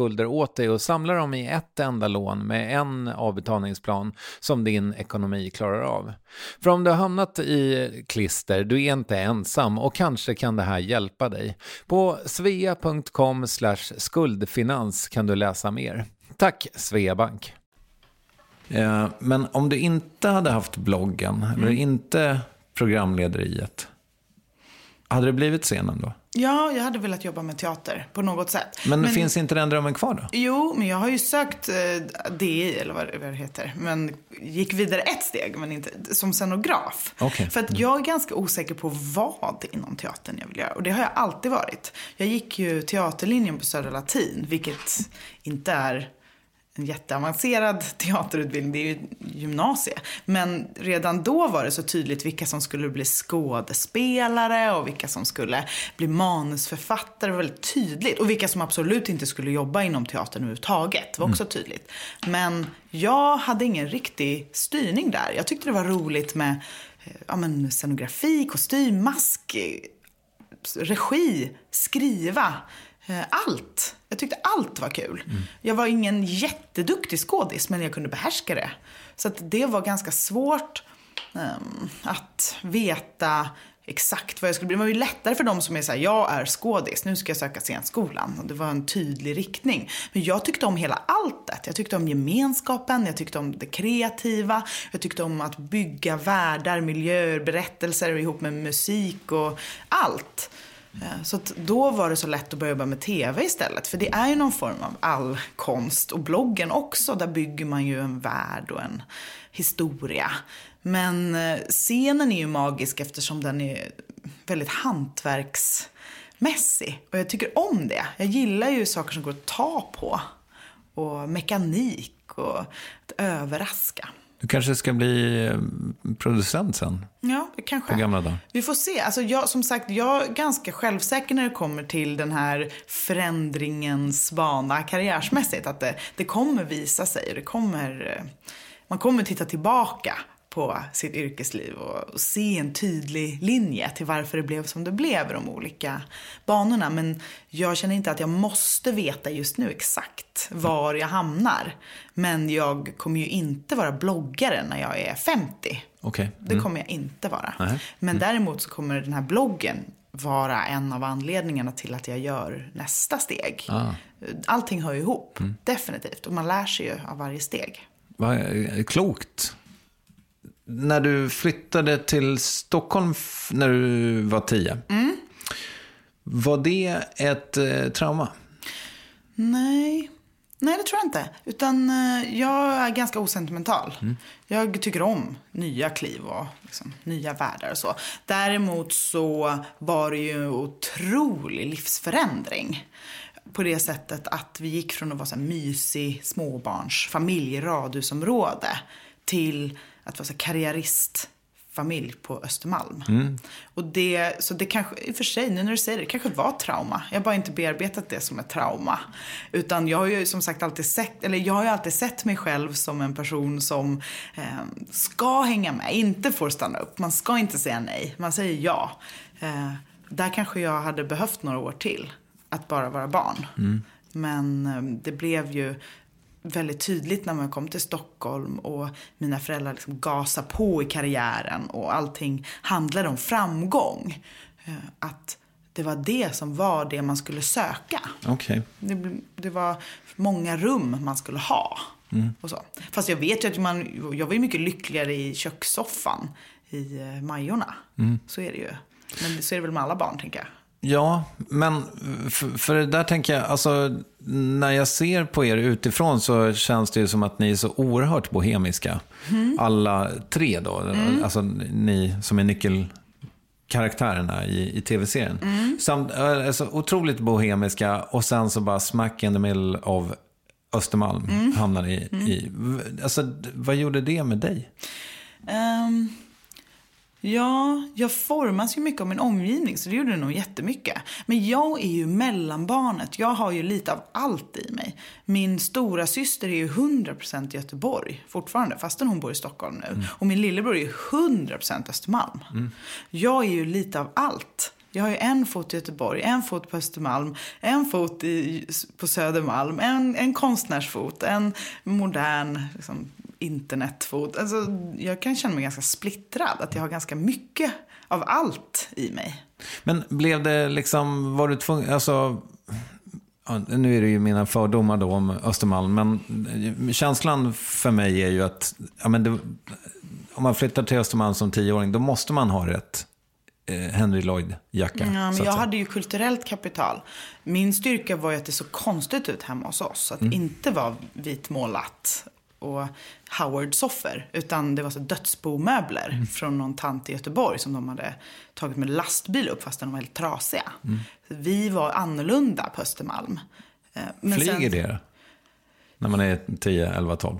åt dig och samlar dem i ett enda lån med en avbetalningsplan som din ekonomi klarar av. För om du har hamnat i klister, du är inte ensam och kanske kan det här hjälpa dig. På svea.com skuldfinans kan du läsa mer. Tack Sveabank. Eh, men om du inte hade haft bloggen, eller inte programlederiet, hade det blivit scenen då? Ja, jag hade velat jobba med teater på något sätt. Men, finns inte den drömmen kvar då? Jo, men jag har ju sökt eh, DI, eller vad, vad det heter. Men gick vidare ett steg, men inte som scenograf. Okej. För att jag är ganska osäker på vad inom teatern jag vill göra. Och det har jag alltid varit. Jag gick ju teaterlinjen på Södra Latin, vilket inte är en jätteavancerad teaterutbildning, det är ju gymnasie. Men redan då var det så tydligt vilka som skulle bli skådespelare och vilka som skulle bli manusförfattare. Det var väldigt tydligt. Och vilka som absolut inte skulle jobba inom teatern överhuvudtaget. Det var också tydligt. Men jag hade ingen riktig styrning där. Jag tyckte det var roligt med eh, ja, men scenografi, kostym, mask, eh, regi, skriva. Eh, allt. Jag tyckte allt var kul. Jag var ingen jätteduktig skådis, men jag kunde behärska det. Så att det var ganska svårt um, att veta exakt vad jag skulle bli. Det var ju lättare för dem som är såhär, jag är skådis, nu ska jag söka scenskolan. Och det var en tydlig riktning. Men jag tyckte om hela alltet. Jag tyckte om gemenskapen, jag tyckte om det kreativa, jag tyckte om att bygga världar, miljöer, berättelser ihop med musik och allt. Eh, så då var det så lätt att börja jobba med tv istället. För det är ju någon form av all konst. Och bloggen också, där bygger man ju en värld och en historia. Men eh, scenen är ju magisk eftersom den är väldigt hantverksmässig. Och jag tycker om det. Jag gillar ju saker som går att ta på. Och mekanik och att överraska. Du kanske ska bli eh, producent sen? Ja, kanske. På gamla dagar. Vi får se. Alltså jag, som sagt, jag är ganska självsäker när det kommer till den här förändringens bana karriärsmässigt. Att det, det kommer visa sig. Det kommer, eh, man kommer titta tillbaka på sitt yrkesliv och, och, se en tydlig linje till varför det blev som det blev i de olika banorna. Men jag känner inte att jag måste veta just nu exakt var jag hamnar. Men jag kommer ju inte vara bloggare när jag är 50. Okay. Mm. Det kommer jag inte vara. Mm. Men däremot så kommer den här bloggen vara en av anledningarna till att jag gör nästa steg. Ah. Allting hör ihop, mm. definitivt. Och man lär sig ju av varje steg. Vad klokt när du flyttade till Stockholm när du var tio. Mm. Var det ett eh, trauma? Nej. Nej, det tror jag inte. Utan eh, jag är ganska osentimental. Mm. Jag tycker om nya kliv och liksom, nya världar och så. Däremot så var det ju en otrolig livsförändring. På det sättet att vi gick från att vara så här mysig småbarnsfamilj, radhusområde, till att vara så karriäristfamilj på Östermalm. Mm. Och det, så det kanske, i och för sig, nu när du säger det, det kanske var trauma. Jag har bara inte bearbetat det som ett trauma. Utan jag har ju som sagt alltid sett, eller jag har ju alltid sett mig själv som en person som eh, ska hänga med, inte får stanna upp. Man ska inte säga nej, man säger ja. Eh, där kanske jag hade behövt några år till, att bara vara barn. Mm. Men eh, det blev ju väldigt tydligt när man kom till Stockholm och mina föräldrar liksom gasade på i karriären och allting handlade om framgång. Eh, att det var det som var det man skulle söka. Okay. Det, det var många rum man skulle ha. Mm. Och så. Fast jag vet ju att man, jag var ju mycket lyckligare i kökssoffan i eh, Majorna. Mm. Så är det ju. Men så är det väl med alla barn, tänker jag. Ja, men för, för det där tänker jag, alltså när jag ser på er utifrån så känns det ju som att ni är så oerhört bohemiska. Mm. Alla tre då, mm. alltså ni som är nyckelkaraktärerna i, i tv-serien. Mm. Samt, alltså, otroligt bohemiska och sen så bara smack in the middle of Östermalm mm. hamnar i, mm. i. Alltså, vad gjorde det med dig? Um... Ja, jag formas ju mycket av min omgivning så det gjorde det nog jättemycket. Men jag är ju mellanbarnet. Jag har ju lite av allt i mig. Min stora syster är ju 100% Göteborg fortfarande fastän hon bor i Stockholm nu. Mm. Och min lillebror är ju 100% Östermalm. Mm. Jag är ju lite av allt. Jag har ju en fot i Göteborg, en fot på Östermalm, en fot i, på Södermalm, en, en konstnärsfot, en modern liksom, internetfot. Alltså, jag kan känna mig ganska splittrad. Att jag har ganska mycket av allt i mig. Men blev det liksom, var du tvungen, alltså, nu är det ju mina fördomar då om Östermalm, men känslan för mig är ju att ja, men det, om man flyttar till Östermalm som tioåring, då måste man ha rätt eh, Henry Lloyd-jacka. Ja, men jag hade ju kulturellt kapital. Min styrka var ju att det såg konstigt ut hemma hos oss. Att mm. inte vara vitmålat och Howard-soffor. Utan det var så dödsbomöbler mm. från någon tant i Göteborg som de hade tagit med lastbil upp fast de var helt trasiga. Mm. Vi var annorlunda på Östermalm. Eh, men Flyger sen... det? När man är 10, 11, 12?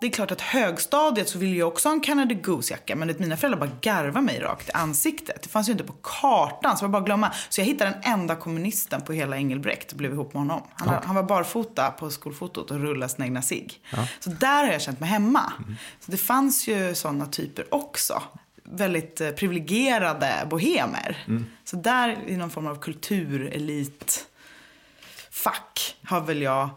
det är klart att högstadiet så ville jag också ha en Canada Goose-jacka. Men mina föräldrar bara garvade mig rakt i ansiktet. Det fanns ju inte på kartan, så var bara glömma. Så jag hittade den enda kommunisten på hela Engelbrekt och blev ihop med honom. Han, okay. han var barfota på skolfotot och rullade sina egna cigg. Ja. Så där har jag känt mig hemma. Mm. Så det fanns ju sådana typer också. Väldigt eh, privilegierade bohemer. Mm. Så där i någon form av kulturelit-fack har väl jag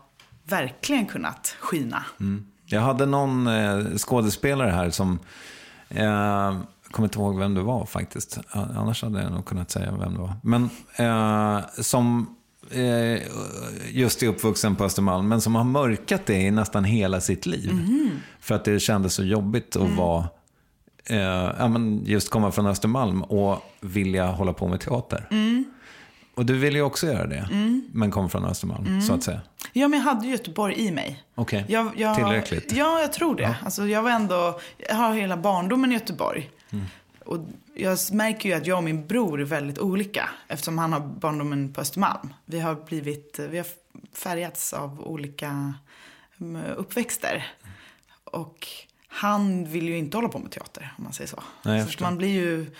verkligen kunnat skina. Mm. Jag hade någon eh, skådespelare här som eh, kommer inte ihåg vem det var faktiskt. Annars hade jag nog kunnat säga vem det var. Men eh, som eh, just är uppvuxen på Östermalm, men som har mörkat det i nästan hela sitt liv. Mhm. För att det kändes så jobbigt Mm. att vara, eh, ja, men just komma från Östermalm och vilja hålla på med teater. Mm. Och du ville ju också göra det, men kom från Östermalm, så att säga. Ja, men jag hade Göteborg i mig. Okej, Jag, jag, tillräckligt. Ja, jag tror det. Alltså, jag var ändå, jag har hela barndomen i Göteborg. Mm. Och jag märker ju att jag och min bror är väldigt olika. Eftersom han har barndomen på Östermalm. Vi har blivit, vi har färgats av olika mm, uppväxter. Och han vill ju inte hålla på med teater, om man säger så. Nej, jag så man blir ju...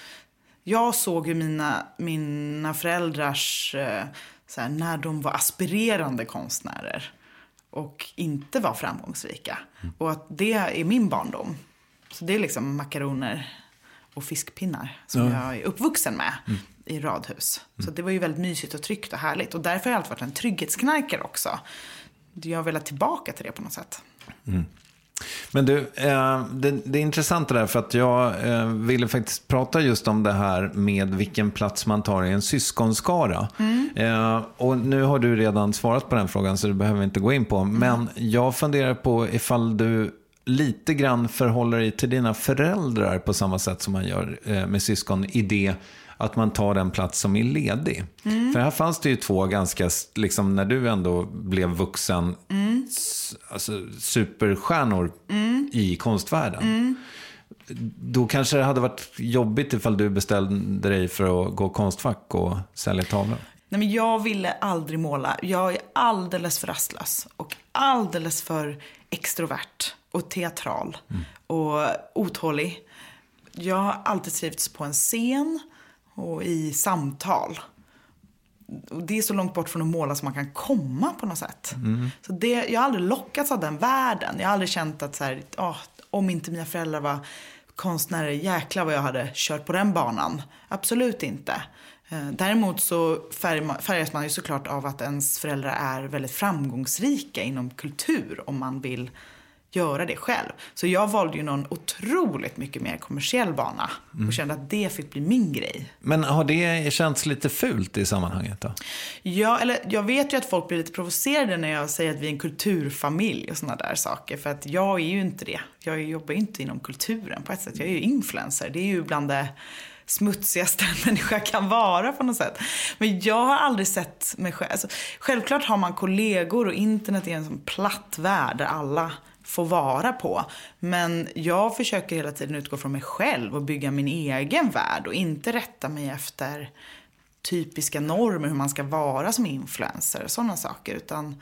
Jag såg ju mina, mina föräldrars, eh, så här, när de var aspirerande konstnärer och inte var framgångsrika. Och att det är min barndom. Så det är liksom makaroner och fiskpinnar som jag är uppvuxen med i radhus. Så det var ju väldigt mysigt och tryggt och härligt. Och därför har jag alltid varit en trygghetsknarkare också. Jag har velat tillbaka till det på något sätt. Men du, eh, det, det är intressant det där för att jag eh, ville faktiskt prata just om det här med vilken plats man tar i en syskonskara. Eh, och nu har du redan svarat på den frågan så det behöver vi inte gå in på. Men jag funderar på ifall du lite grann förhåller dig till dina föräldrar på samma sätt som man gör med syskon i det att man tar den plats som är ledig. För här fanns det ju två ganska, liksom när du ändå blev vuxen, s- alltså, superstjärnor i konstvärlden. Då kanske det hade varit jobbigt ifall du bestämde dig för att gå konstfack och sälja tavlor. Nej, men jag ville aldrig måla. Jag är alldeles för rastlös och alldeles för extrovert och teatral och otålig. Jag har alltid trivts på en scen och i samtal. Och det är så långt bort från att måla som man kan komma på något sätt. Så det, jag har aldrig lockats av den världen. Jag har aldrig känt att så här, "Åh, om inte mina föräldrar var konstnärer, jäklar vad jag hade kört på den banan. Absolut inte. Eh, Däremot så färg- färgas man ju såklart av att ens föräldrar är väldigt framgångsrika inom kultur om man vill göra det själv. Så jag valde ju någon otroligt mycket mer kommersiell bana och kände att det fick bli min grej. Men har det känts lite fult i sammanhanget då? Ja, eller jag vet ju att folk blir lite provocerade när jag säger att vi är en kulturfamilj och sådana där saker. För att jag är ju inte det. Jag jobbar ju inte inom kulturen på ett sätt. Jag är ju influencer. Det är ju bland det smutsigaste [LAUGHS] en människa kan vara på något sätt. Men jag har aldrig sett mig själv. Alltså, självklart har man kollegor och internet är en sån platt värld där alla får vara på. Men jag försöker hela tiden utgå från mig själv och bygga min egen värld och inte rätta mig efter typiska normer hur man ska vara som influencer och sådana saker. Utan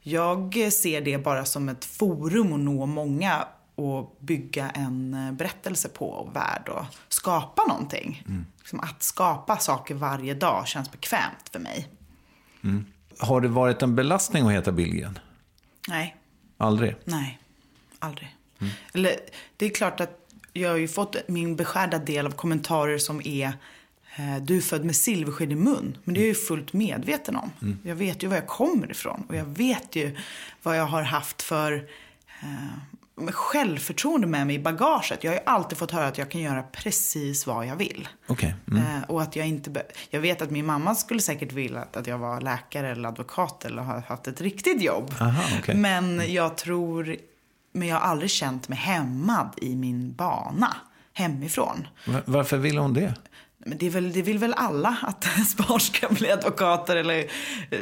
jag ser det bara som ett forum att nå många och bygga en eh, berättelse på och värld och skapa någonting. Liksom att skapa saker varje dag känns bekvämt för mig. Har det varit en belastning att heta Billgren? Nej, Aldrig? nej, aldrig. Eller det är klart att jag har ju fått min beskärda del av kommentarer som är eh, du är född med silversked i mun. Men det är jag ju fullt medveten om. Jag vet ju var jag kommer ifrån. Och jag vet ju vad jag har haft för eh, självförtroende med mig i bagaget. Jag har ju alltid fått höra att jag kan göra precis vad jag vill. Okej. Mm. Eh, och att jag inte... Jag vet att min mamma skulle säkert vilja att, att jag var läkare eller advokat eller har haft ett riktigt jobb. Aha, okej. Men jag tror... Men jag har aldrig känt mig hämmad i min bana hemifrån. Va- Varför vill hon det? Men det, väl, det vill väl alla att [LAUGHS] ens barn ska bli advokater eller eh,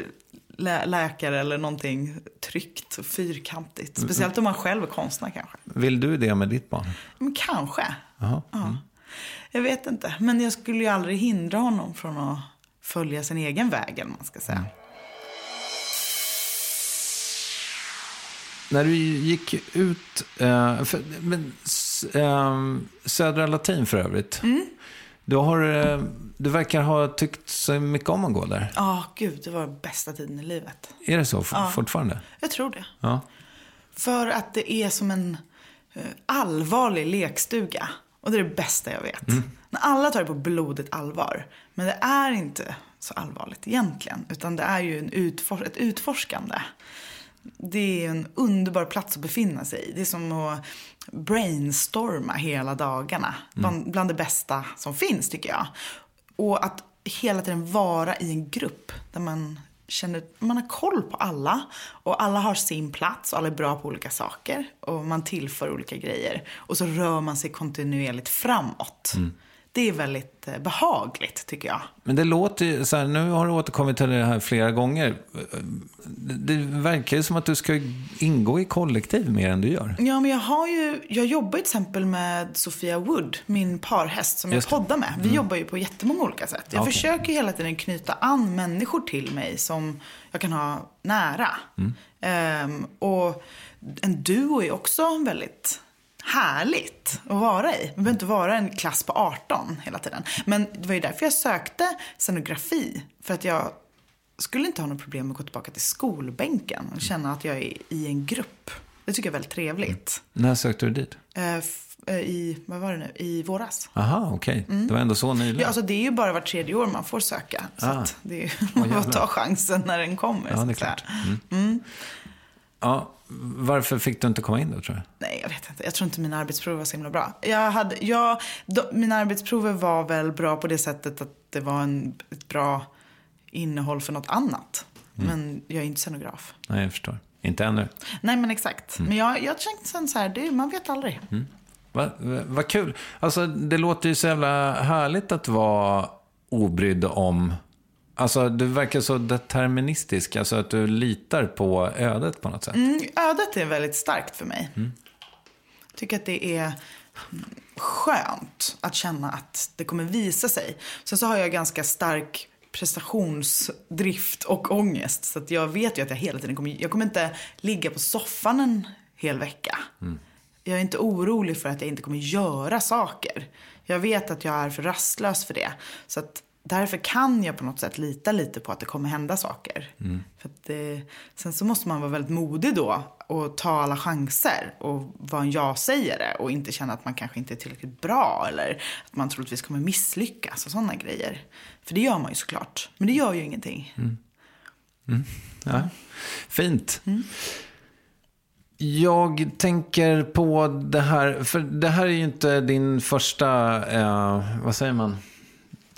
lä- läkare eller någonting tryggt och fyrkantigt. Speciellt om man själv är konstnär kanske. Vill du det med ditt barn? Men kanske. Ja. Jag vet inte. Men jag skulle ju aldrig hindra honom från att följa sin egen väg, eller man ska säga. När du gick ut, eh, för, men, ehm, Södra Latin för övrigt. Du, har, eh, du verkar ha tyckt så mycket om att gå där. Ja, gud, det var den bästa tiden i livet. Är det så f- fortfarande? Jag tror det. Ja. För att det är som en eh, allvarlig lekstuga. Och det är det bästa jag vet. När alla tar det på blodigt allvar. Men det är inte så allvarligt egentligen. Utan det är ju en utfor- ett utforskande. Det är en underbar plats att befinna sig i. Det är som att brainstorma hela dagarna. Bland, bland det bästa som finns tycker jag. Och att hela tiden vara i en grupp där man känner man har koll på alla och alla har sin plats och alla är bra på olika saker och man tillför olika grejer och så rör man sig kontinuerligt framåt. Det är väldigt eh, behagligt tycker jag. Men det låter ju så här, nu har du återkommit till det här flera gånger. Det, verkar ju som att du ska ingå i kollektiv mer än du gör. Ja, men jag har ju, jag jobbar ju till exempel med Sofia Wood, min parhäst som Just jag poddar med. Vi jobbar ju på jättemånga olika sätt. Jag Okej. försöker hela tiden knyta an människor till mig som jag kan ha nära. Ehm, och en duo är också väldigt härligt att vara i. Man behöver inte vara en klass på 18 hela tiden. Men det var ju därför jag sökte scenografi. För att jag skulle inte ha något problem med att gå tillbaka till skolbänken och känna att jag är i en grupp. Det tycker jag är väldigt trevligt. När sökte du dit? Eh, eh, I, vad var det nu, i våras. Aha, okej. Det var ändå så nyligen. Ja, alltså det är ju bara var tredje år man får söka. Så Ah. att det är Åh, [LAUGHS] att ta chansen när den kommer. Ja, det är klart. Mm. Ja, varför fick du inte komma in då, tror du? Nej, jag vet inte. Jag tror inte mina arbetsprover var så himla bra. Jag hade, jag, då, mina arbetsprover var väl bra på det sättet att det var en, ett bra innehåll för något annat. Mm. Men jag är inte scenograf. Nej, jag förstår. Inte ännu. Nej, men exakt. Mm. Men jag, jag tänkte sen så här, det, man vet aldrig. Vad va, vad kul. Alltså, det låter ju så jävla härligt att vara obrydd om... Alltså, du verkar så deterministisk. Alltså att du litar på ödet på något sätt. Mm, ödet är väldigt starkt för mig. Jag tycker att det är mm, skönt att känna att det kommer visa sig. Sen så har jag ganska stark prestationsdrift och ångest. Så att jag vet ju att jag hela tiden kommer... Jag kommer inte ligga på soffan en hel vecka. Jag är inte orolig för att jag inte kommer göra saker. Jag vet att jag är för rastlös för det. Så att därför kan jag på något sätt lita lite på att det kommer hända saker. För att det, sen så måste man vara väldigt modig då och ta alla chanser och vara en ja-sägare och inte känna att man kanske inte är tillräckligt bra eller att man troligtvis kommer misslyckas och sådana grejer. För det gör man ju såklart. Men det gör ju ingenting. Ja. Fint. Jag tänker på det här, för det här är ju inte din första, eh, vad säger man?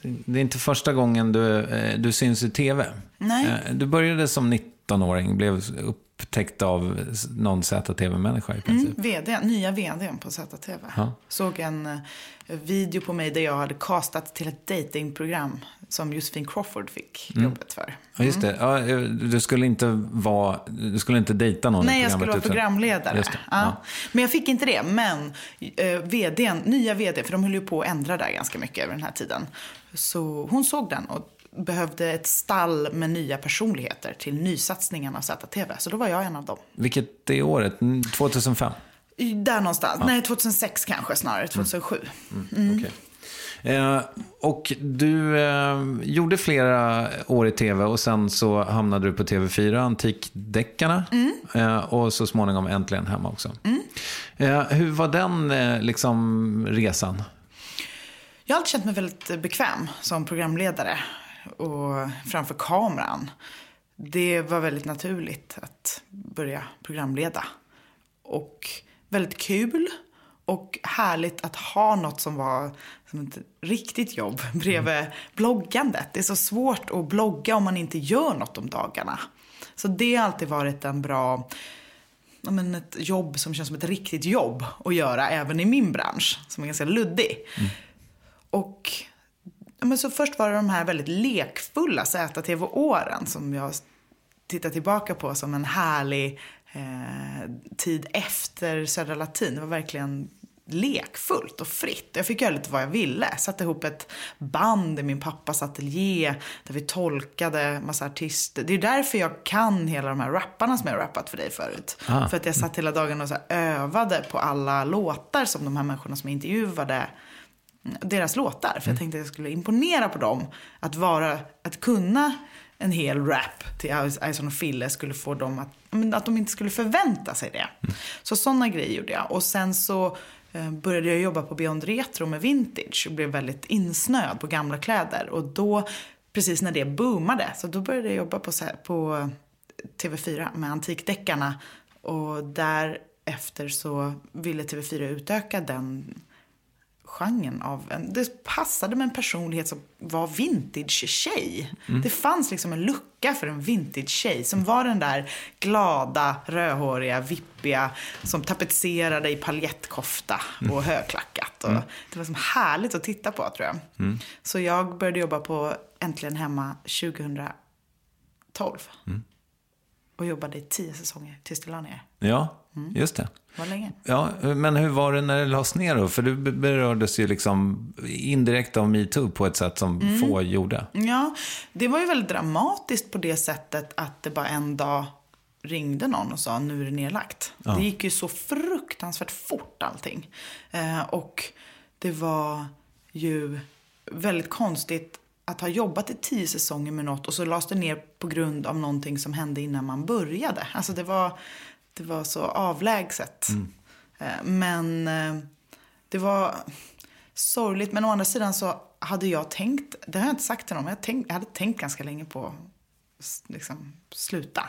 Det är inte första gången du, eh, du syns i tv. Nej. Eh, du började som 19-åring, blev upptäckt av någon ZTV-människa i princip. Mm, VD, nya vdn på ZTV. Ja. Såg en eh, video på mig där jag hade castat till ett datingprogram som Josefin Crawford fick Mm. jobbet för. Ja, just det. Ja, eh, du skulle inte vara, du skulle inte dejta någon Nej, jag skulle vara programledare. Ja. Ja. Men jag fick inte det. Men eh, vdn, nya vd, för de höll ju på att ändra där ganska mycket över den här tiden. Så hon såg den och behövde ett stall med nya personligheter till nysatsningen av ZTV. Så då var jag en av dem. Vilket är året? Mm, 2005? I- Där någonstans. Nej, 2006 kanske snarare. 2007. Okej. Eh, och du eh, gjorde flera år i tv och sen så hamnade du på TV4, Antikdeckarna. Eh, och så småningom Äntligen hemma också. Eh, hur var den eh, liksom, resan? Jag har alltid känt mig väldigt bekväm som programledare och framför kameran. Det var väldigt naturligt att börja programleda. Och väldigt kul och härligt att ha något som var ett riktigt jobb [LAUGHS] bredvid bloggandet. Det är så svårt att blogga om man inte gör något om dagarna. Så det har alltid varit en bra ja, men ett jobb som känns som ett riktigt jobb att göra även i min bransch som är ganska luddig. Och ja, men så först var det de här väldigt lekfulla ZTV-åren som jag tittar tillbaka på som en härlig eh, tid efter Södra Latin. Det var verkligen lekfullt och fritt. Jag fick göra lite vad jag ville. Satte ihop ett band i min pappas ateljé där vi tolkade massa artister. Det är därför jag kan hela de här rapparna som jag rappat för dig förut. Ah. För att jag satt hela dagen och så övade på alla låtar som de här människorna som jag intervjuade deras låtar. För jag tänkte att jag skulle imponera på dem. Att, vara, att kunna en hel rap till Ison och Fille skulle få dem att, att de inte skulle förvänta sig det. Så sådana grejer gjorde jag. Och sen så Eh, började jag jobba på Beyond Retro med vintage och blev väldigt insnöad på gamla kläder. Och då, precis när det boomade, så då började jag jobba på, så här, på TV4 med Antikdeckarna. Och därefter så ville TV4 utöka den genren av en, det passade med en personlighet som var vintage-tjej. Mm. Det fanns liksom en lucka för en vintage-tjej som var den där glada, rödhåriga, vippiga som tapetserade i paljettkofta Mm. och högklackat. Och Det var som härligt att titta på tror jag. Mm. Så jag började jobba på Äntligen Hemma 2012. Mm. Och jobbade i tio säsonger tills det la ner. Ja, Mm. just det. Var länge. Ja, men hur var det när det lades ner då? För du berördes ju liksom indirekt av metoo på ett sätt som Mm. få gjorde. Ja, det var ju väldigt dramatiskt på det sättet att det bara en dag ringde någon och sa nu är det nedlagt. Det gick ju så fruktansvärt fort allting. Eh, och det var ju väldigt konstigt att ha jobbat i tio säsonger med något och så lades det ner på grund av någonting som hände innan man började. Alltså det var, det var så avlägset. Eh, men eh, det var sorgligt. Men å andra sidan så hade jag tänkt, det har jag inte sagt till någon, men jag, tänkt, jag hade tänkt ganska länge på liksom, sluta.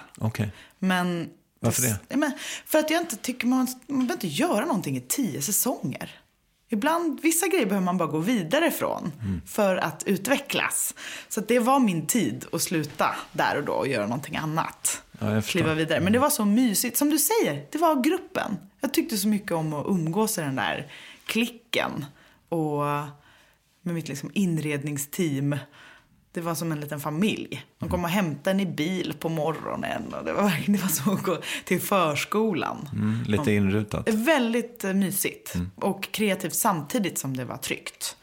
Men, Varför det? Men, för att jag inte tycker man, man behöver inte göra någonting i tio säsonger. Ibland, vissa grejer behöver man bara gå vidare ifrån Mm. för att utvecklas. Så att det var min tid att sluta där och då och göra någonting annat. Ja. Kliva vidare. Men det var så mysigt. Som du säger, det var gruppen. Jag tyckte så mycket om att umgås i den där klicken. Och med mitt liksom inredningsteam. Det var som en liten familj. De kom och hämtade en i bil på morgonen. Och det, var, det var som att gå till förskolan. Mm, lite inrutat. Väldigt eh, mysigt. Och kreativt samtidigt som det var tryggt.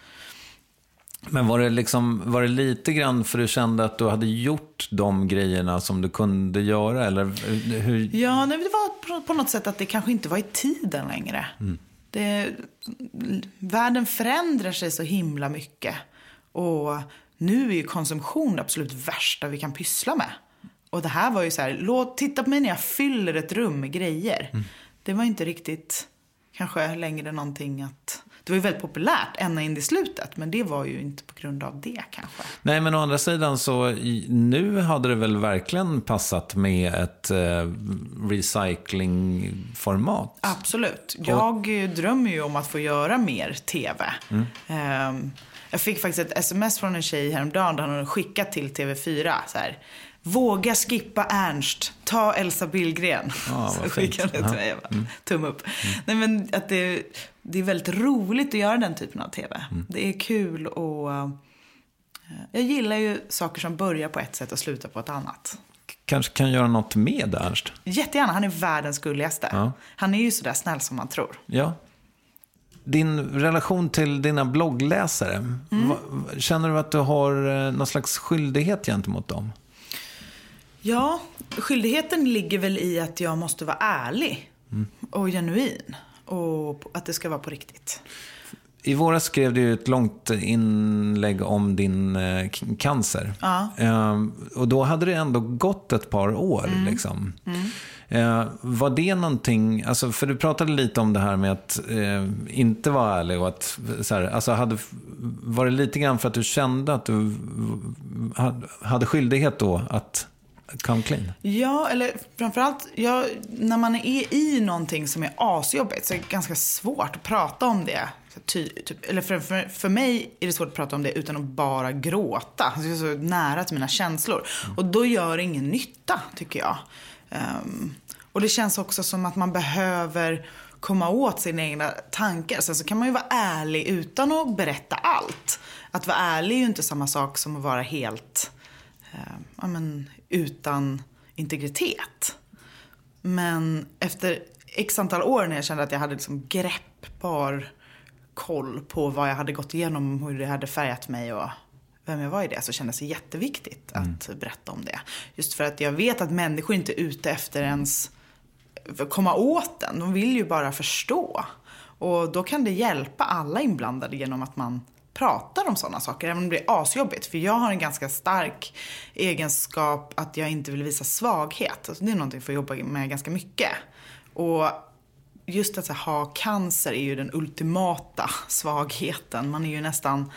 Men var det, liksom, var det lite grann för du kände att du hade gjort de grejerna som du kunde göra? Eller hur? Ja, det var på- något sätt att det kanske inte var i tiden längre. Det, världen förändrar sig så himla mycket. Och nu är ju konsumtion det absolut värsta vi kan pyssla med. Och det här var ju så här, låt, titta på mig när jag fyller ett rum med grejer. Det var inte riktigt kanske längre någonting att... Det var ju väldigt populärt ända in i slutet, men det var ju inte på grund av det kanske. Nej, men å andra sidan så nu hade det väl verkligen passat med ett eh, recyclingformat? Absolut. Jag eh, drömmer ju om att få göra mer tv. Ehm, jag fick faktiskt ett sms från en tjej häromdagen där hon skickat till TV4. Så här, Våga skippa Ernst, ta Elsa Billgren. Vad så skickade jag till mig. Jag bara, Tumme upp. Nej, men att det, det är väldigt roligt att göra den typen av tv. Det är kul och eh, jag gillar ju saker som börjar på ett sätt och slutar på ett annat. Kanske kan göra något med Ernst? Jättegärna, han är världens gulligaste. Ja. Han är ju sådär snäll som man tror. Ja. Din relation till dina bloggläsare, va, känner du att du har eh, någon slags skyldighet gentemot dem? Ja, skyldigheten ligger väl i att jag måste vara ärlig och genuin. Och att det ska vara på riktigt. I våras skrev du ett långt inlägg om din eh, cancer. Ja. Ehm, och då hade det ändå gått ett par år. Liksom. Eh, var det någonting, alltså, för du pratade lite om det här med att eh, inte vara ärlig och att, så här, alltså, hade, var det lite grann för att du kände att du hade skyldighet då att come clean? Ja, eller framförallt jag, när man är i någonting som är asjobbigt så är det ganska svårt att prata om det. Ty, typ, eller för, för, för mig är det svårt att prata om det utan att bara gråta. Alltså, Jag är så nära till mina känslor. Och då gör det ingen nytta, tycker jag. Ehm, och det känns också som att man behöver komma åt sina egna tankar. Sen så kan man ju vara ärlig utan att berätta allt. Att vara ärlig är ju inte samma sak som att vara helt eh, ja, men, utan integritet. Men efter x antal år när jag kände att jag hade liksom greppbar koll på vad jag hade gått igenom, hur det hade färgat mig och vem jag var i det, så kändes det jätteviktigt att berätta om det. Just för att jag vet att människor inte är ute efter ens komma åt den. De vill ju bara förstå. Och då kan det hjälpa alla inblandade genom att man pratar om sådana saker, även om det blir asjobbigt. För jag har en ganska stark egenskap att jag inte vill visa svaghet. Alltså det är någonting jag får jobba med ganska mycket. Och just att ha cancer är ju den ultimata svagheten. Man är ju nästan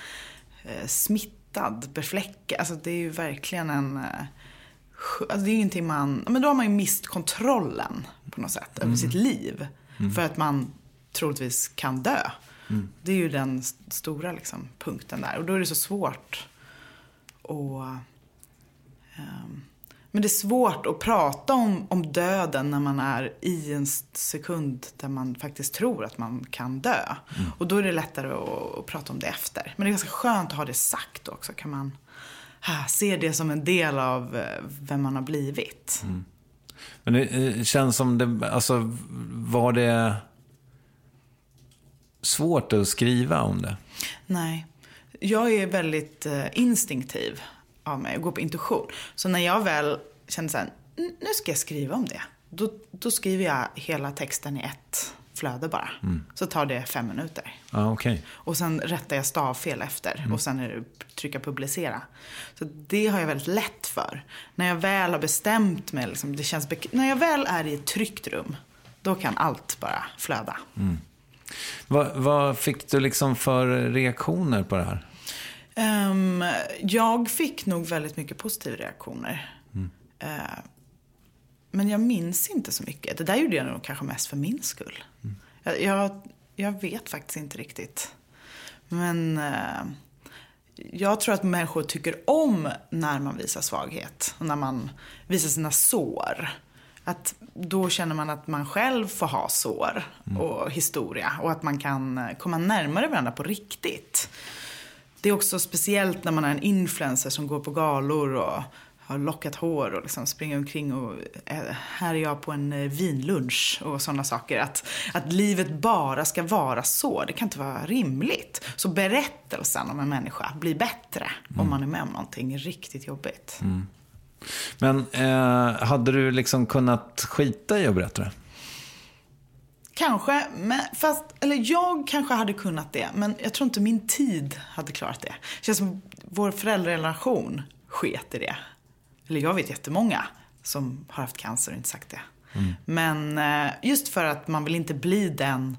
eh, smittad, befläckad. Alltså det är ju verkligen en eh, Alltså det är ingenting man, men då har man ju mist kontrollen på något sätt över sitt liv. För att man troligtvis kan dö. Det är ju den st- stora liksom, punkten där. Och då är det så svårt att... ehm, men det är svårt att prata om, om döden när man är i en sekund där man faktiskt tror att man kan dö. Och då är det lättare att, att prata om det efter. Men det är ganska skönt att ha det sagt också. Kan man ah, se det som en del av eh, vem man har blivit. Men det eh, känns som det, alltså var det svårt att skriva om det? Nej. Jag är väldigt eh, instinktiv av mig och går på intuition. Så när jag väl känner så här, "N- nu ska jag skriva om det. Då, då skriver jag hela texten i ett flöde bara. Så tar det fem minuter. Ja, okej. Och sen rättar jag stavfel efter. Och sen är det trycka publicera. Så det har jag väldigt lätt för. När jag väl har bestämt mig, liksom, det känns när jag väl är i ett tryggt rum. Då kan allt bara flöda. Vad, vad fick du liksom för reaktioner på det här? Ehm, jag fick nog väldigt mycket positiva reaktioner. Eh, men jag minns inte så mycket. Det där gjorde jag nog kanske mest för min skull. Jag, jag, jag vet faktiskt inte riktigt. Men eh, jag tror att människor tycker om när man visar svaghet. Och när man visar sina sår. Att då känner man att man själv får ha sår och historia. Och att man kan komma närmare varandra på riktigt. Det är också speciellt när man är en influencer som går på galor och har lockat hår och liksom springer omkring och här är jag på en eh, vinlunch och sådana saker. Att, att livet bara ska vara så, det kan inte vara rimligt. Så berättelsen om en människa blir bättre om man är med om någonting riktigt jobbigt. Men eh, hade du liksom kunnat skita i att berätta det? Kanske, men fast, eller jag kanske hade kunnat det, men jag tror inte min tid hade klarat det. Det känns som vår föräldrarelation sket i det. Eller jag vet jättemånga som har haft cancer och inte sagt det. Men eh, just för att man vill inte bli den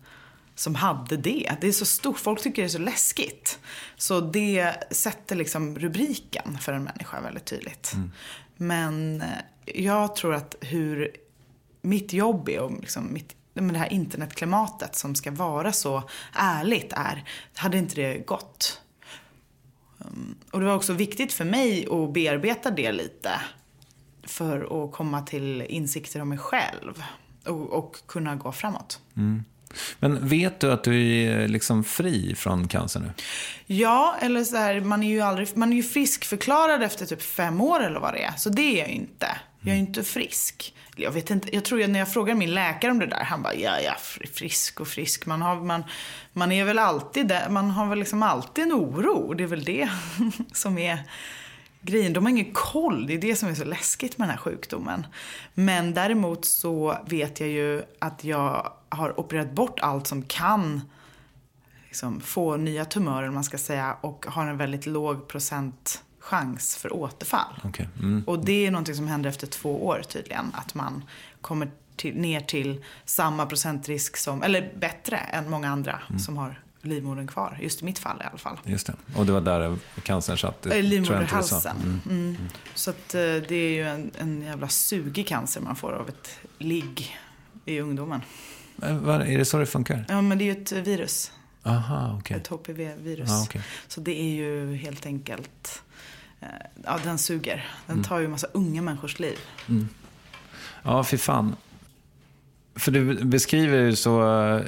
som hade det. Det är så stort, folk tycker det är så läskigt. Så det sätter liksom rubriken för en människa väldigt tydligt. Men eh, jag tror att hur mitt jobb är och liksom mitt, men det här internetklimatet som ska vara så ärligt är, hade inte det gått. Ehm, och det var också viktigt för mig att bearbeta det lite för att komma till insikter om mig själv och, och kunna gå framåt. Mm. Men vet du att du är liksom fri från cancer nu? Ja, eller så här, man är ju aldrig, man är ju friskförklarad efter typ fem år eller vad det är. Så det är jag ju inte. Jag är ju inte frisk. Jag vet inte, jag tror att när jag frågar min läkare om det där, han bara, ja, ja, fr- frisk och frisk. Man, har, man, man är väl alltid där, man har väl liksom alltid en oro. Det är väl det [LAUGHS] som är grejen. De har ingen koll, det är det som är så läskigt med den här sjukdomen. Men däremot så vet jag ju att jag har opererat bort allt som kan liksom, få nya tumörer, man ska säga, och har en väldigt låg procent chans för återfall. Okej. Mm. Och det är någonting som händer efter två år tydligen. Att man kommer till, ner till samma procentrisk som, eller bättre än många andra Mm. som har livmodern kvar. Just i mitt fall i alla fall. Just det. Och det var där cancern satt? Sa. Livmoderhalsen. Mm. Mm. Så att eh, det är ju en, en jävla sugig cancer man får av ett ligg i ungdomen. Eh, vad- Är det så det funkar? Ja men det är ju ett virus. Aha, okej. Ett HPV-virus. Ja, okej. Så det är ju helt enkelt, ja den suger. Den Mm. tar ju en massa unga människors liv. Ja, fy fan. För du beskriver ju så eh,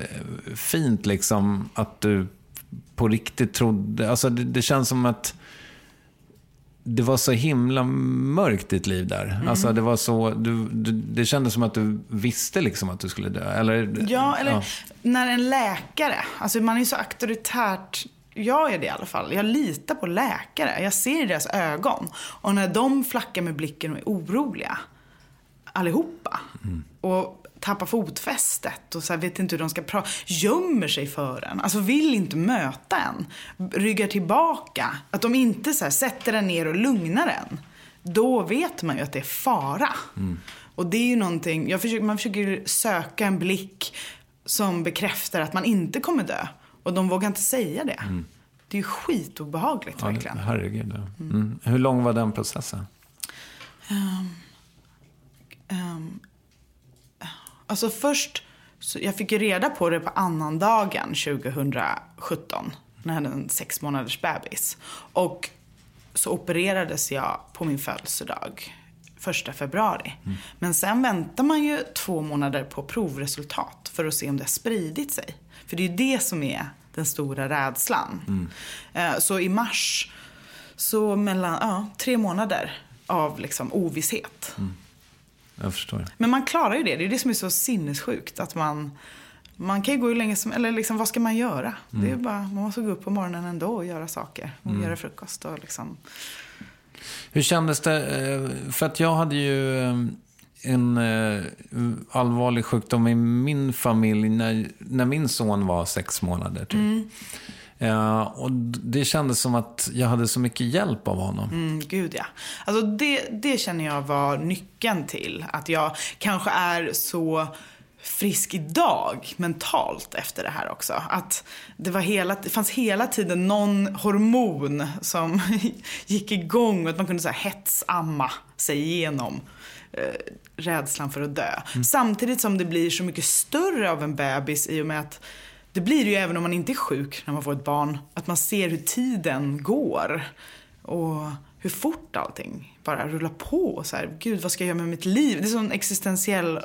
fint liksom att du på riktigt trodde... Alltså det, det känns som att det var så himla mörkt ditt liv där. Mm. Alltså det var så... Du, du, det kändes som att du visste liksom att du skulle dö. Eller, Ja, eller när en läkare, alltså man är så auktoritärt, jag är det i alla fall. Jag litar på läkare, jag ser i deras ögon. Och när de flackar med blicken och är oroliga, allihopa, och tappar fotfästet och så här, vet inte hur de ska prata, gömmer sig för en, alltså vill inte möta en, ryggar tillbaka, att de inte så här, sätter en ner och lugnar en. Då vet man ju att det är fara. Och det är ju någonting, jag försöker, man försöker söka en blick som bekräftar att man inte kommer dö. Och de vågar inte säga det. Det är ju skitobehagligt Ja, verkligen. herregud. Ja. Mm. Hur lång var den processen? Alltså först, så jag fick ju reda på det på annandagen 2017. När jag hade en sex månaders bebis. Och så opererades jag på min födelsedag. Första februari. Men sen väntar man ju två månader på provresultat för att se om det har spridit sig. För det är ju det som är den stora rädslan. Eh, Så i mars, så mellan, ja, tre månader av liksom ovisshet. Jag förstår. Men man klarar ju det. Det är det som är så sinnessjukt. Att man, man kan ju gå hur länge som Eller liksom, vad ska man göra? Det är bara, man måste gå upp på morgonen ändå och göra saker. Och göra frukost och liksom. Hur kändes det? eh, För att jag hade ju eh, en eh, allvarlig sjukdom i min familj när, när min son var sex månader. Typ. Eh, och det kändes som att jag hade så mycket hjälp av honom. Mm, gud ja. Alltså det, det känner jag var nyckeln till. Att jag kanske är så frisk idag mentalt efter det här också. Att det, var hela, det fanns hela tiden någon hormon som [LAUGHS] gick igång och att man kunde så här hetsamma sig igenom eh, rädslan för att dö. Samtidigt som det blir så mycket större av en bebis i och med att det blir det ju även om man inte är sjuk när man får ett barn. Att man ser hur tiden går. Och hur fort allting bara rullar på. Så här, Gud, vad ska jag göra med mitt liv? Det är sån existentiell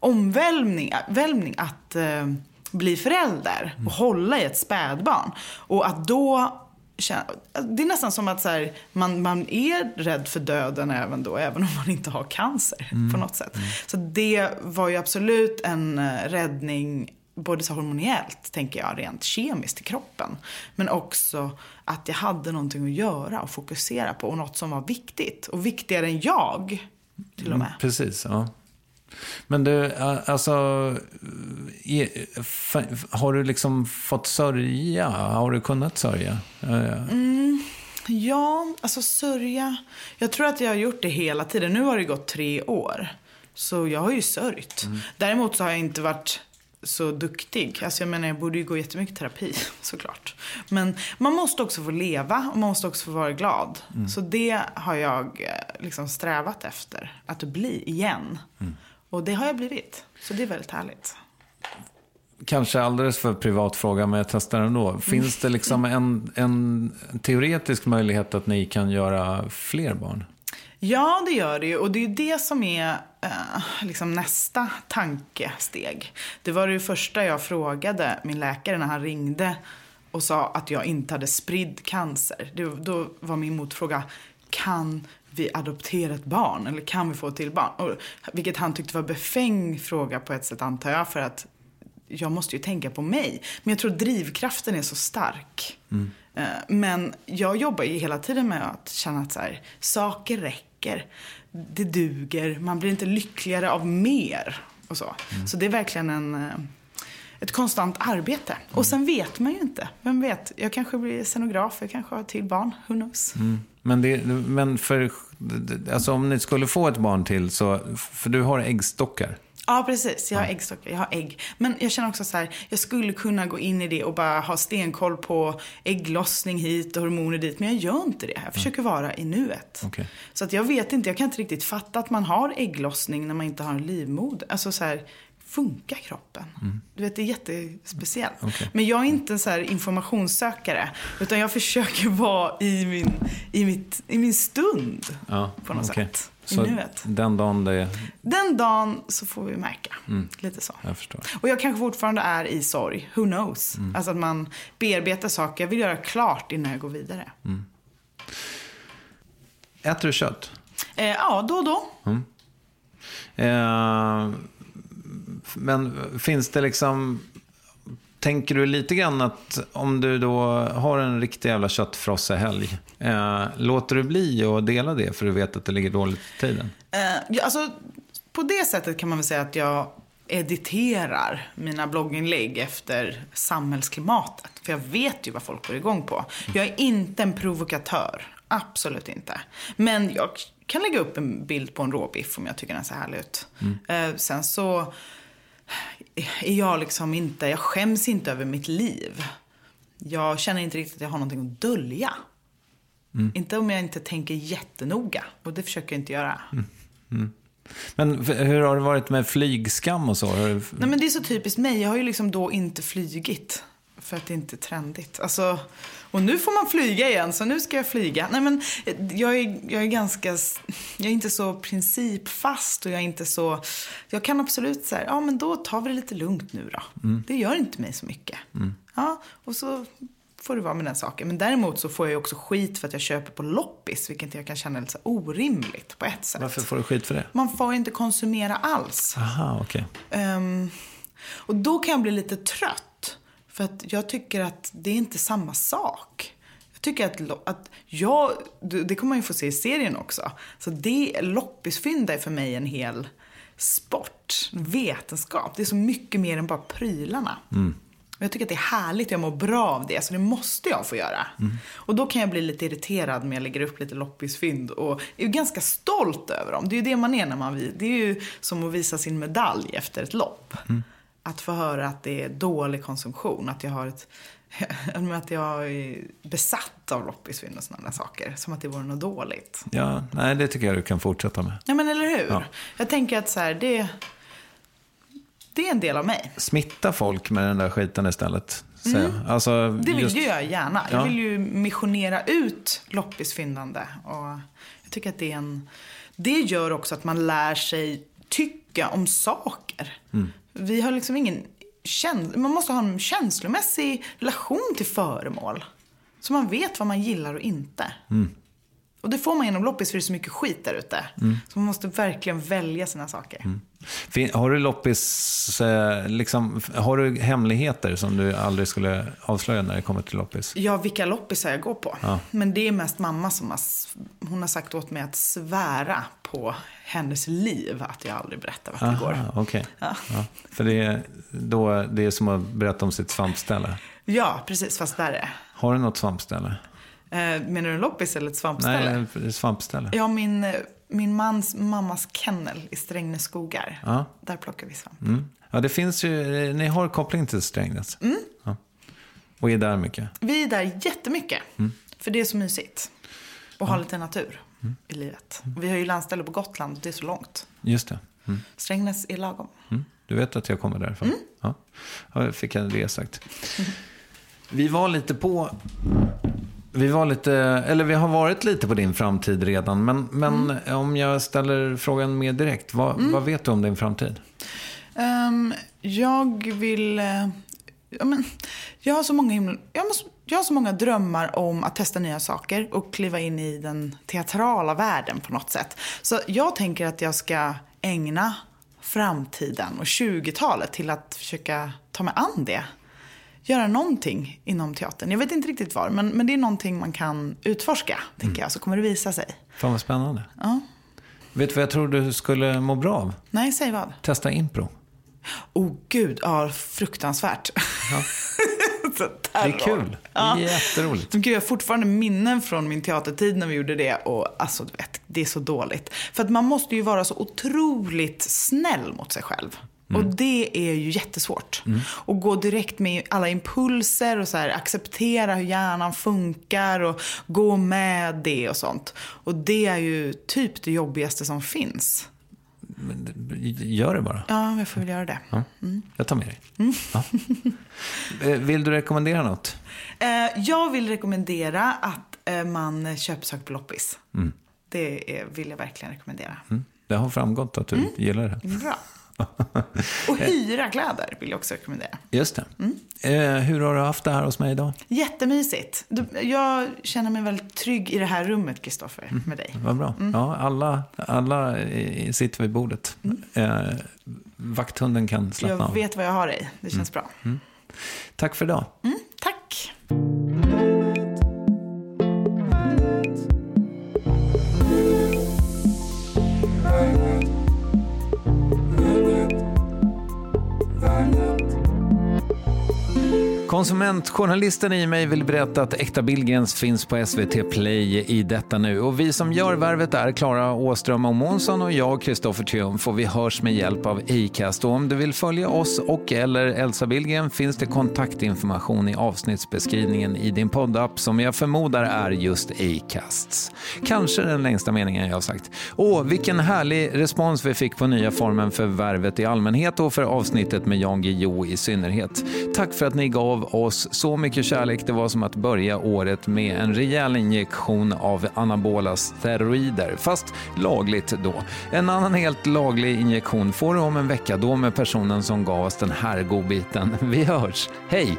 omvälvning välvning att eh, bli förälder och hålla i ett spädbarn. Och att då känna- det är nästan som att så här, man, man är rädd för döden även då, även om man inte har cancer på något sätt. Så det var ju absolut en eh, räddning både så hormoniellt, tänker jag, rent kemiskt i kroppen. Men också att jag hade någonting att göra och fokusera på och något som var viktigt. Och viktigare än jag, till och med. Precis, ja. Men du, alltså, har du liksom fått sörja? Har du kunnat sörja? Eh, Ja, alltså sörja. Jag tror att jag har gjort det hela tiden. Nu har det gått tre år. Så jag har ju sörjt. Däremot så har jag inte varit så duktig. Alltså jag menar, jag borde ju gå jättemycket terapi [LAUGHS] såklart. Men man måste också få leva och man måste också få vara glad. Så det har jag eh, liksom strävat efter att bli igen. Och det har jag blivit. Så det är väldigt härligt. Kanske alldeles för privat fråga, men jag testar ändå. Finns det liksom en, en teoretisk möjlighet att ni kan göra fler barn? Ja, det gör det ju. Och det är ju det som är eh, liksom nästa tankesteg. Det var det första jag frågade min läkare när han ringde och sa att jag inte hade spridd cancer. Det, då var min motfråga, kan vi adoptera ett barn? Eller kan vi få ett till barn? Och, vilket han tyckte var befängd fråga på ett sätt antar jag. För att jag måste ju tänka på mig. Men jag tror drivkraften är så stark. Eh, Men jag jobbar ju hela tiden med att känna att så här, saker räcker. Det duger. Man blir inte lyckligare av mer. Och så. så det är verkligen en, eh, ett konstant arbete. Och sen vet man ju inte. Vem vet? Jag kanske blir scenograf. Jag kanske har till barn. Who knows? Men, det, men för, alltså om ni skulle få ett barn till, så, för du har äggstockar. Ja, precis. Jag har äggstockar, jag har ägg. Men jag känner också så här, jag skulle kunna gå in i det och bara ha stenkoll på ägglossning hit och hormoner dit. Men jag gör inte det. Jag försöker vara i nuet. Okej. Så att jag vet inte, jag kan inte riktigt fatta att man har ägglossning när man inte har en livmoder. Alltså så här, funkar kroppen? Du vet, det är jättespeciellt. Okej. Men jag är inte en så här informationssökare. Utan jag försöker vara i min, i mitt, i min stund. Ja, På något okej. sätt. I Så nuet. den dagen det... Den dagen så får vi märka. Lite så. Jag förstår. Och jag kanske fortfarande är i sorg. Who knows? Alltså att man bearbetar saker. Jag vill göra klart innan jag går vidare. Äter du kött? Eh, ja, då och då. Eh, men finns det liksom... Tänker du lite grann att om du då har en riktig jävla köttfrossehelg, eh, låter du bli att dela det för du vet att det ligger dåligt i tiden? Eh, ja, alltså, på det sättet kan man väl säga att jag editerar mina blogginlägg efter samhällsklimatet. För jag vet ju vad folk går igång på. Jag är inte en provokatör. Absolut inte. Men jag kan lägga upp en bild på en råbiff om jag tycker den ser härlig ut. Eh, sen så är jag liksom inte, jag skäms inte över mitt liv. Jag känner inte riktigt att jag har någonting att dölja. Inte om jag inte tänker jättenoga. Och det försöker jag inte göra. Men f- hur har det varit med flygskam och så? Nej men det är så typiskt mig. Jag har ju liksom då inte flygit. För att det inte är trendigt. Alltså, och nu får man flyga igen, så nu ska jag flyga. Nej men jag är, jag är ganska, jag är inte så principfast och jag är inte så, jag kan absolut säga, ja men då tar vi det lite lugnt nu då. Det gör inte mig så mycket. Ja, och så får det vara med den saken. Men däremot så får jag ju också skit för att jag köper på loppis, vilket jag kan känna lite så här orimligt på ett sätt. Varför får du skit för det? Man får inte konsumera alls. Aha, okej. Ehm, och då kan jag bli lite trött. För att jag tycker att det är inte samma sak. Jag tycker att, att jag, det kommer man ju få se i serien också. Så det, loppisfynd är för mig en hel sport, vetenskap. Det är så mycket mer än bara prylarna. Och jag tycker att det är härligt, jag mår bra av det, så det måste jag få göra. Och då kan jag bli lite irriterad när jag lägger upp lite loppisfynd och är ju ganska stolt över dem. Det är ju det man är när man Det är ju som att visa sin medalj efter ett lopp. Att få höra att det är dålig konsumtion, att jag har ett [LAUGHS] att jag är besatt av loppisfynd och sådana saker. Som att det vore något dåligt. Ja, nej, det tycker jag du kan fortsätta med. Ja men eller hur? Ja. Jag tänker att så här, det, det är en del av mig. Smitta folk med den där skiten istället. jag. Alltså, Mm. Det vill just- ju jag gärna. Ja. Jag vill ju missionera ut loppisfyndande. Och jag tycker att det är en... Det gör också att man lär sig tycka om saker. Mm. Vi har liksom ingen... Käns- man måste ha en känslomässig relation till föremål. Så man vet vad man gillar och inte. Mm. Och det får man genom loppis för det är så mycket skit där ute. Mm. Så man måste verkligen välja sina saker. Fin- Har du loppis, eh, liksom, har du hemligheter som du aldrig skulle avslöja när det kommer till loppis? Ja, vilka loppisar jag går på. Ja. Men det är mest mamma som har, hon har sagt åt mig att svära på hennes liv att jag aldrig berättar vart det går. Aha, okej. Ja. Ja. För det är, då, det är som att berätta om sitt svampställe. Ja, precis, fast är Har du något svampställe? Eh, Menar du en loppis eller ett svampställe? Nej, ett svampställe. Ja, min, min mans mammas kennel i Strängnäs skogar. Ja. Där plockar vi svamp. Mm. Ja, det finns ju, eh, ni har koppling till Strängnäs. Mm. Ja. Och är där mycket. Vi är där jättemycket. Mm. För det är så mysigt. Och ha lite natur i livet. Och vi har ju landställe på Gotland och det är så långt. Just det. Mm. Strängnäs är lagom. Mm. Du vet att jag kommer därifrån? Mm. Ja. ja, fick jag det sagt. Vi var lite på... Vi var lite, eller vi har varit lite på din framtid redan. Men, men Mm. om jag ställer frågan mer direkt. Vad, vad vet du om din framtid? Ehm, jag vill... eh, ja, men, jag, har så många himla, jag, måste, jag har så många drömmar om att testa nya saker och kliva in i den teatrala världen på något sätt. Så jag tänker att jag ska ägna framtiden och 20-talet till att försöka ta mig an det. Göra någonting inom teatern. Jag vet inte riktigt var, men, men det är någonting man kan utforska, tänker jag. Så kommer det visa sig. Fan vad spännande. Ja. Vet du vad jag tror du skulle må bra av? Nej, säg vad. Testa impro. Oh gud, ja, fruktansvärt. [LAUGHS] Så Det är kul. Är jätteroligt. Gud, jag har fortfarande minnen från min teatertid när vi gjorde det. Och alltså, du vet, det är så dåligt. För att man måste ju vara så otroligt snäll mot sig själv. Och det är ju jättesvårt. Och gå direkt med alla impulser och så här, acceptera hur hjärnan funkar och gå med det och sånt. Och det är ju typ det jobbigaste som finns. Gör det bara. Ja, jag får väl göra det. Ja. Jag tar med dig. Ja. Eh, Vill du rekommendera något? Eh, jag vill rekommendera att eh, man köper saker på loppis. Det är, vill jag verkligen rekommendera. Mm. Det har framgått att du gillar det. Bra. Och hyra kläder vill jag också rekommendera. Just det. Eh, hur har du haft det här hos mig idag? Jättemysigt. Du, jag känner mig väldigt trygg i det här rummet, Kristoffer, med dig. Vad bra. Ja, alla, alla sitter vid bordet. Eh, vakthunden kan slappna Jag av. vet vad jag har dig. Det känns bra. Tack för idag. Mm, tack. Konsumentjournalisten i mig vill berätta att Äkta Billgrens finns på SVT Play i detta nu. Och vi som gör värvet är Klara Åström och Månsson och jag, Kristoffer Triumf. Och vi hörs med hjälp av Acast. Och om du vill följa oss och eller Elsa Billgren finns det kontaktinformation i avsnittsbeskrivningen i din poddapp som jag förmodar är just Acasts. Kanske den längsta meningen jag har sagt. Åh, vilken härlig respons vi fick på nya formen för värvet i allmänhet och för avsnittet med Jan Guillou i synnerhet. Tack för att ni gav gav oss så mycket kärlek. Det var som att börja året med en rejäl injektion av anabola steroider, fast lagligt då. En annan helt laglig injektion får du om en vecka, då med personen som gav oss den här godbiten. [LAUGHS] Vi hörs. Hej!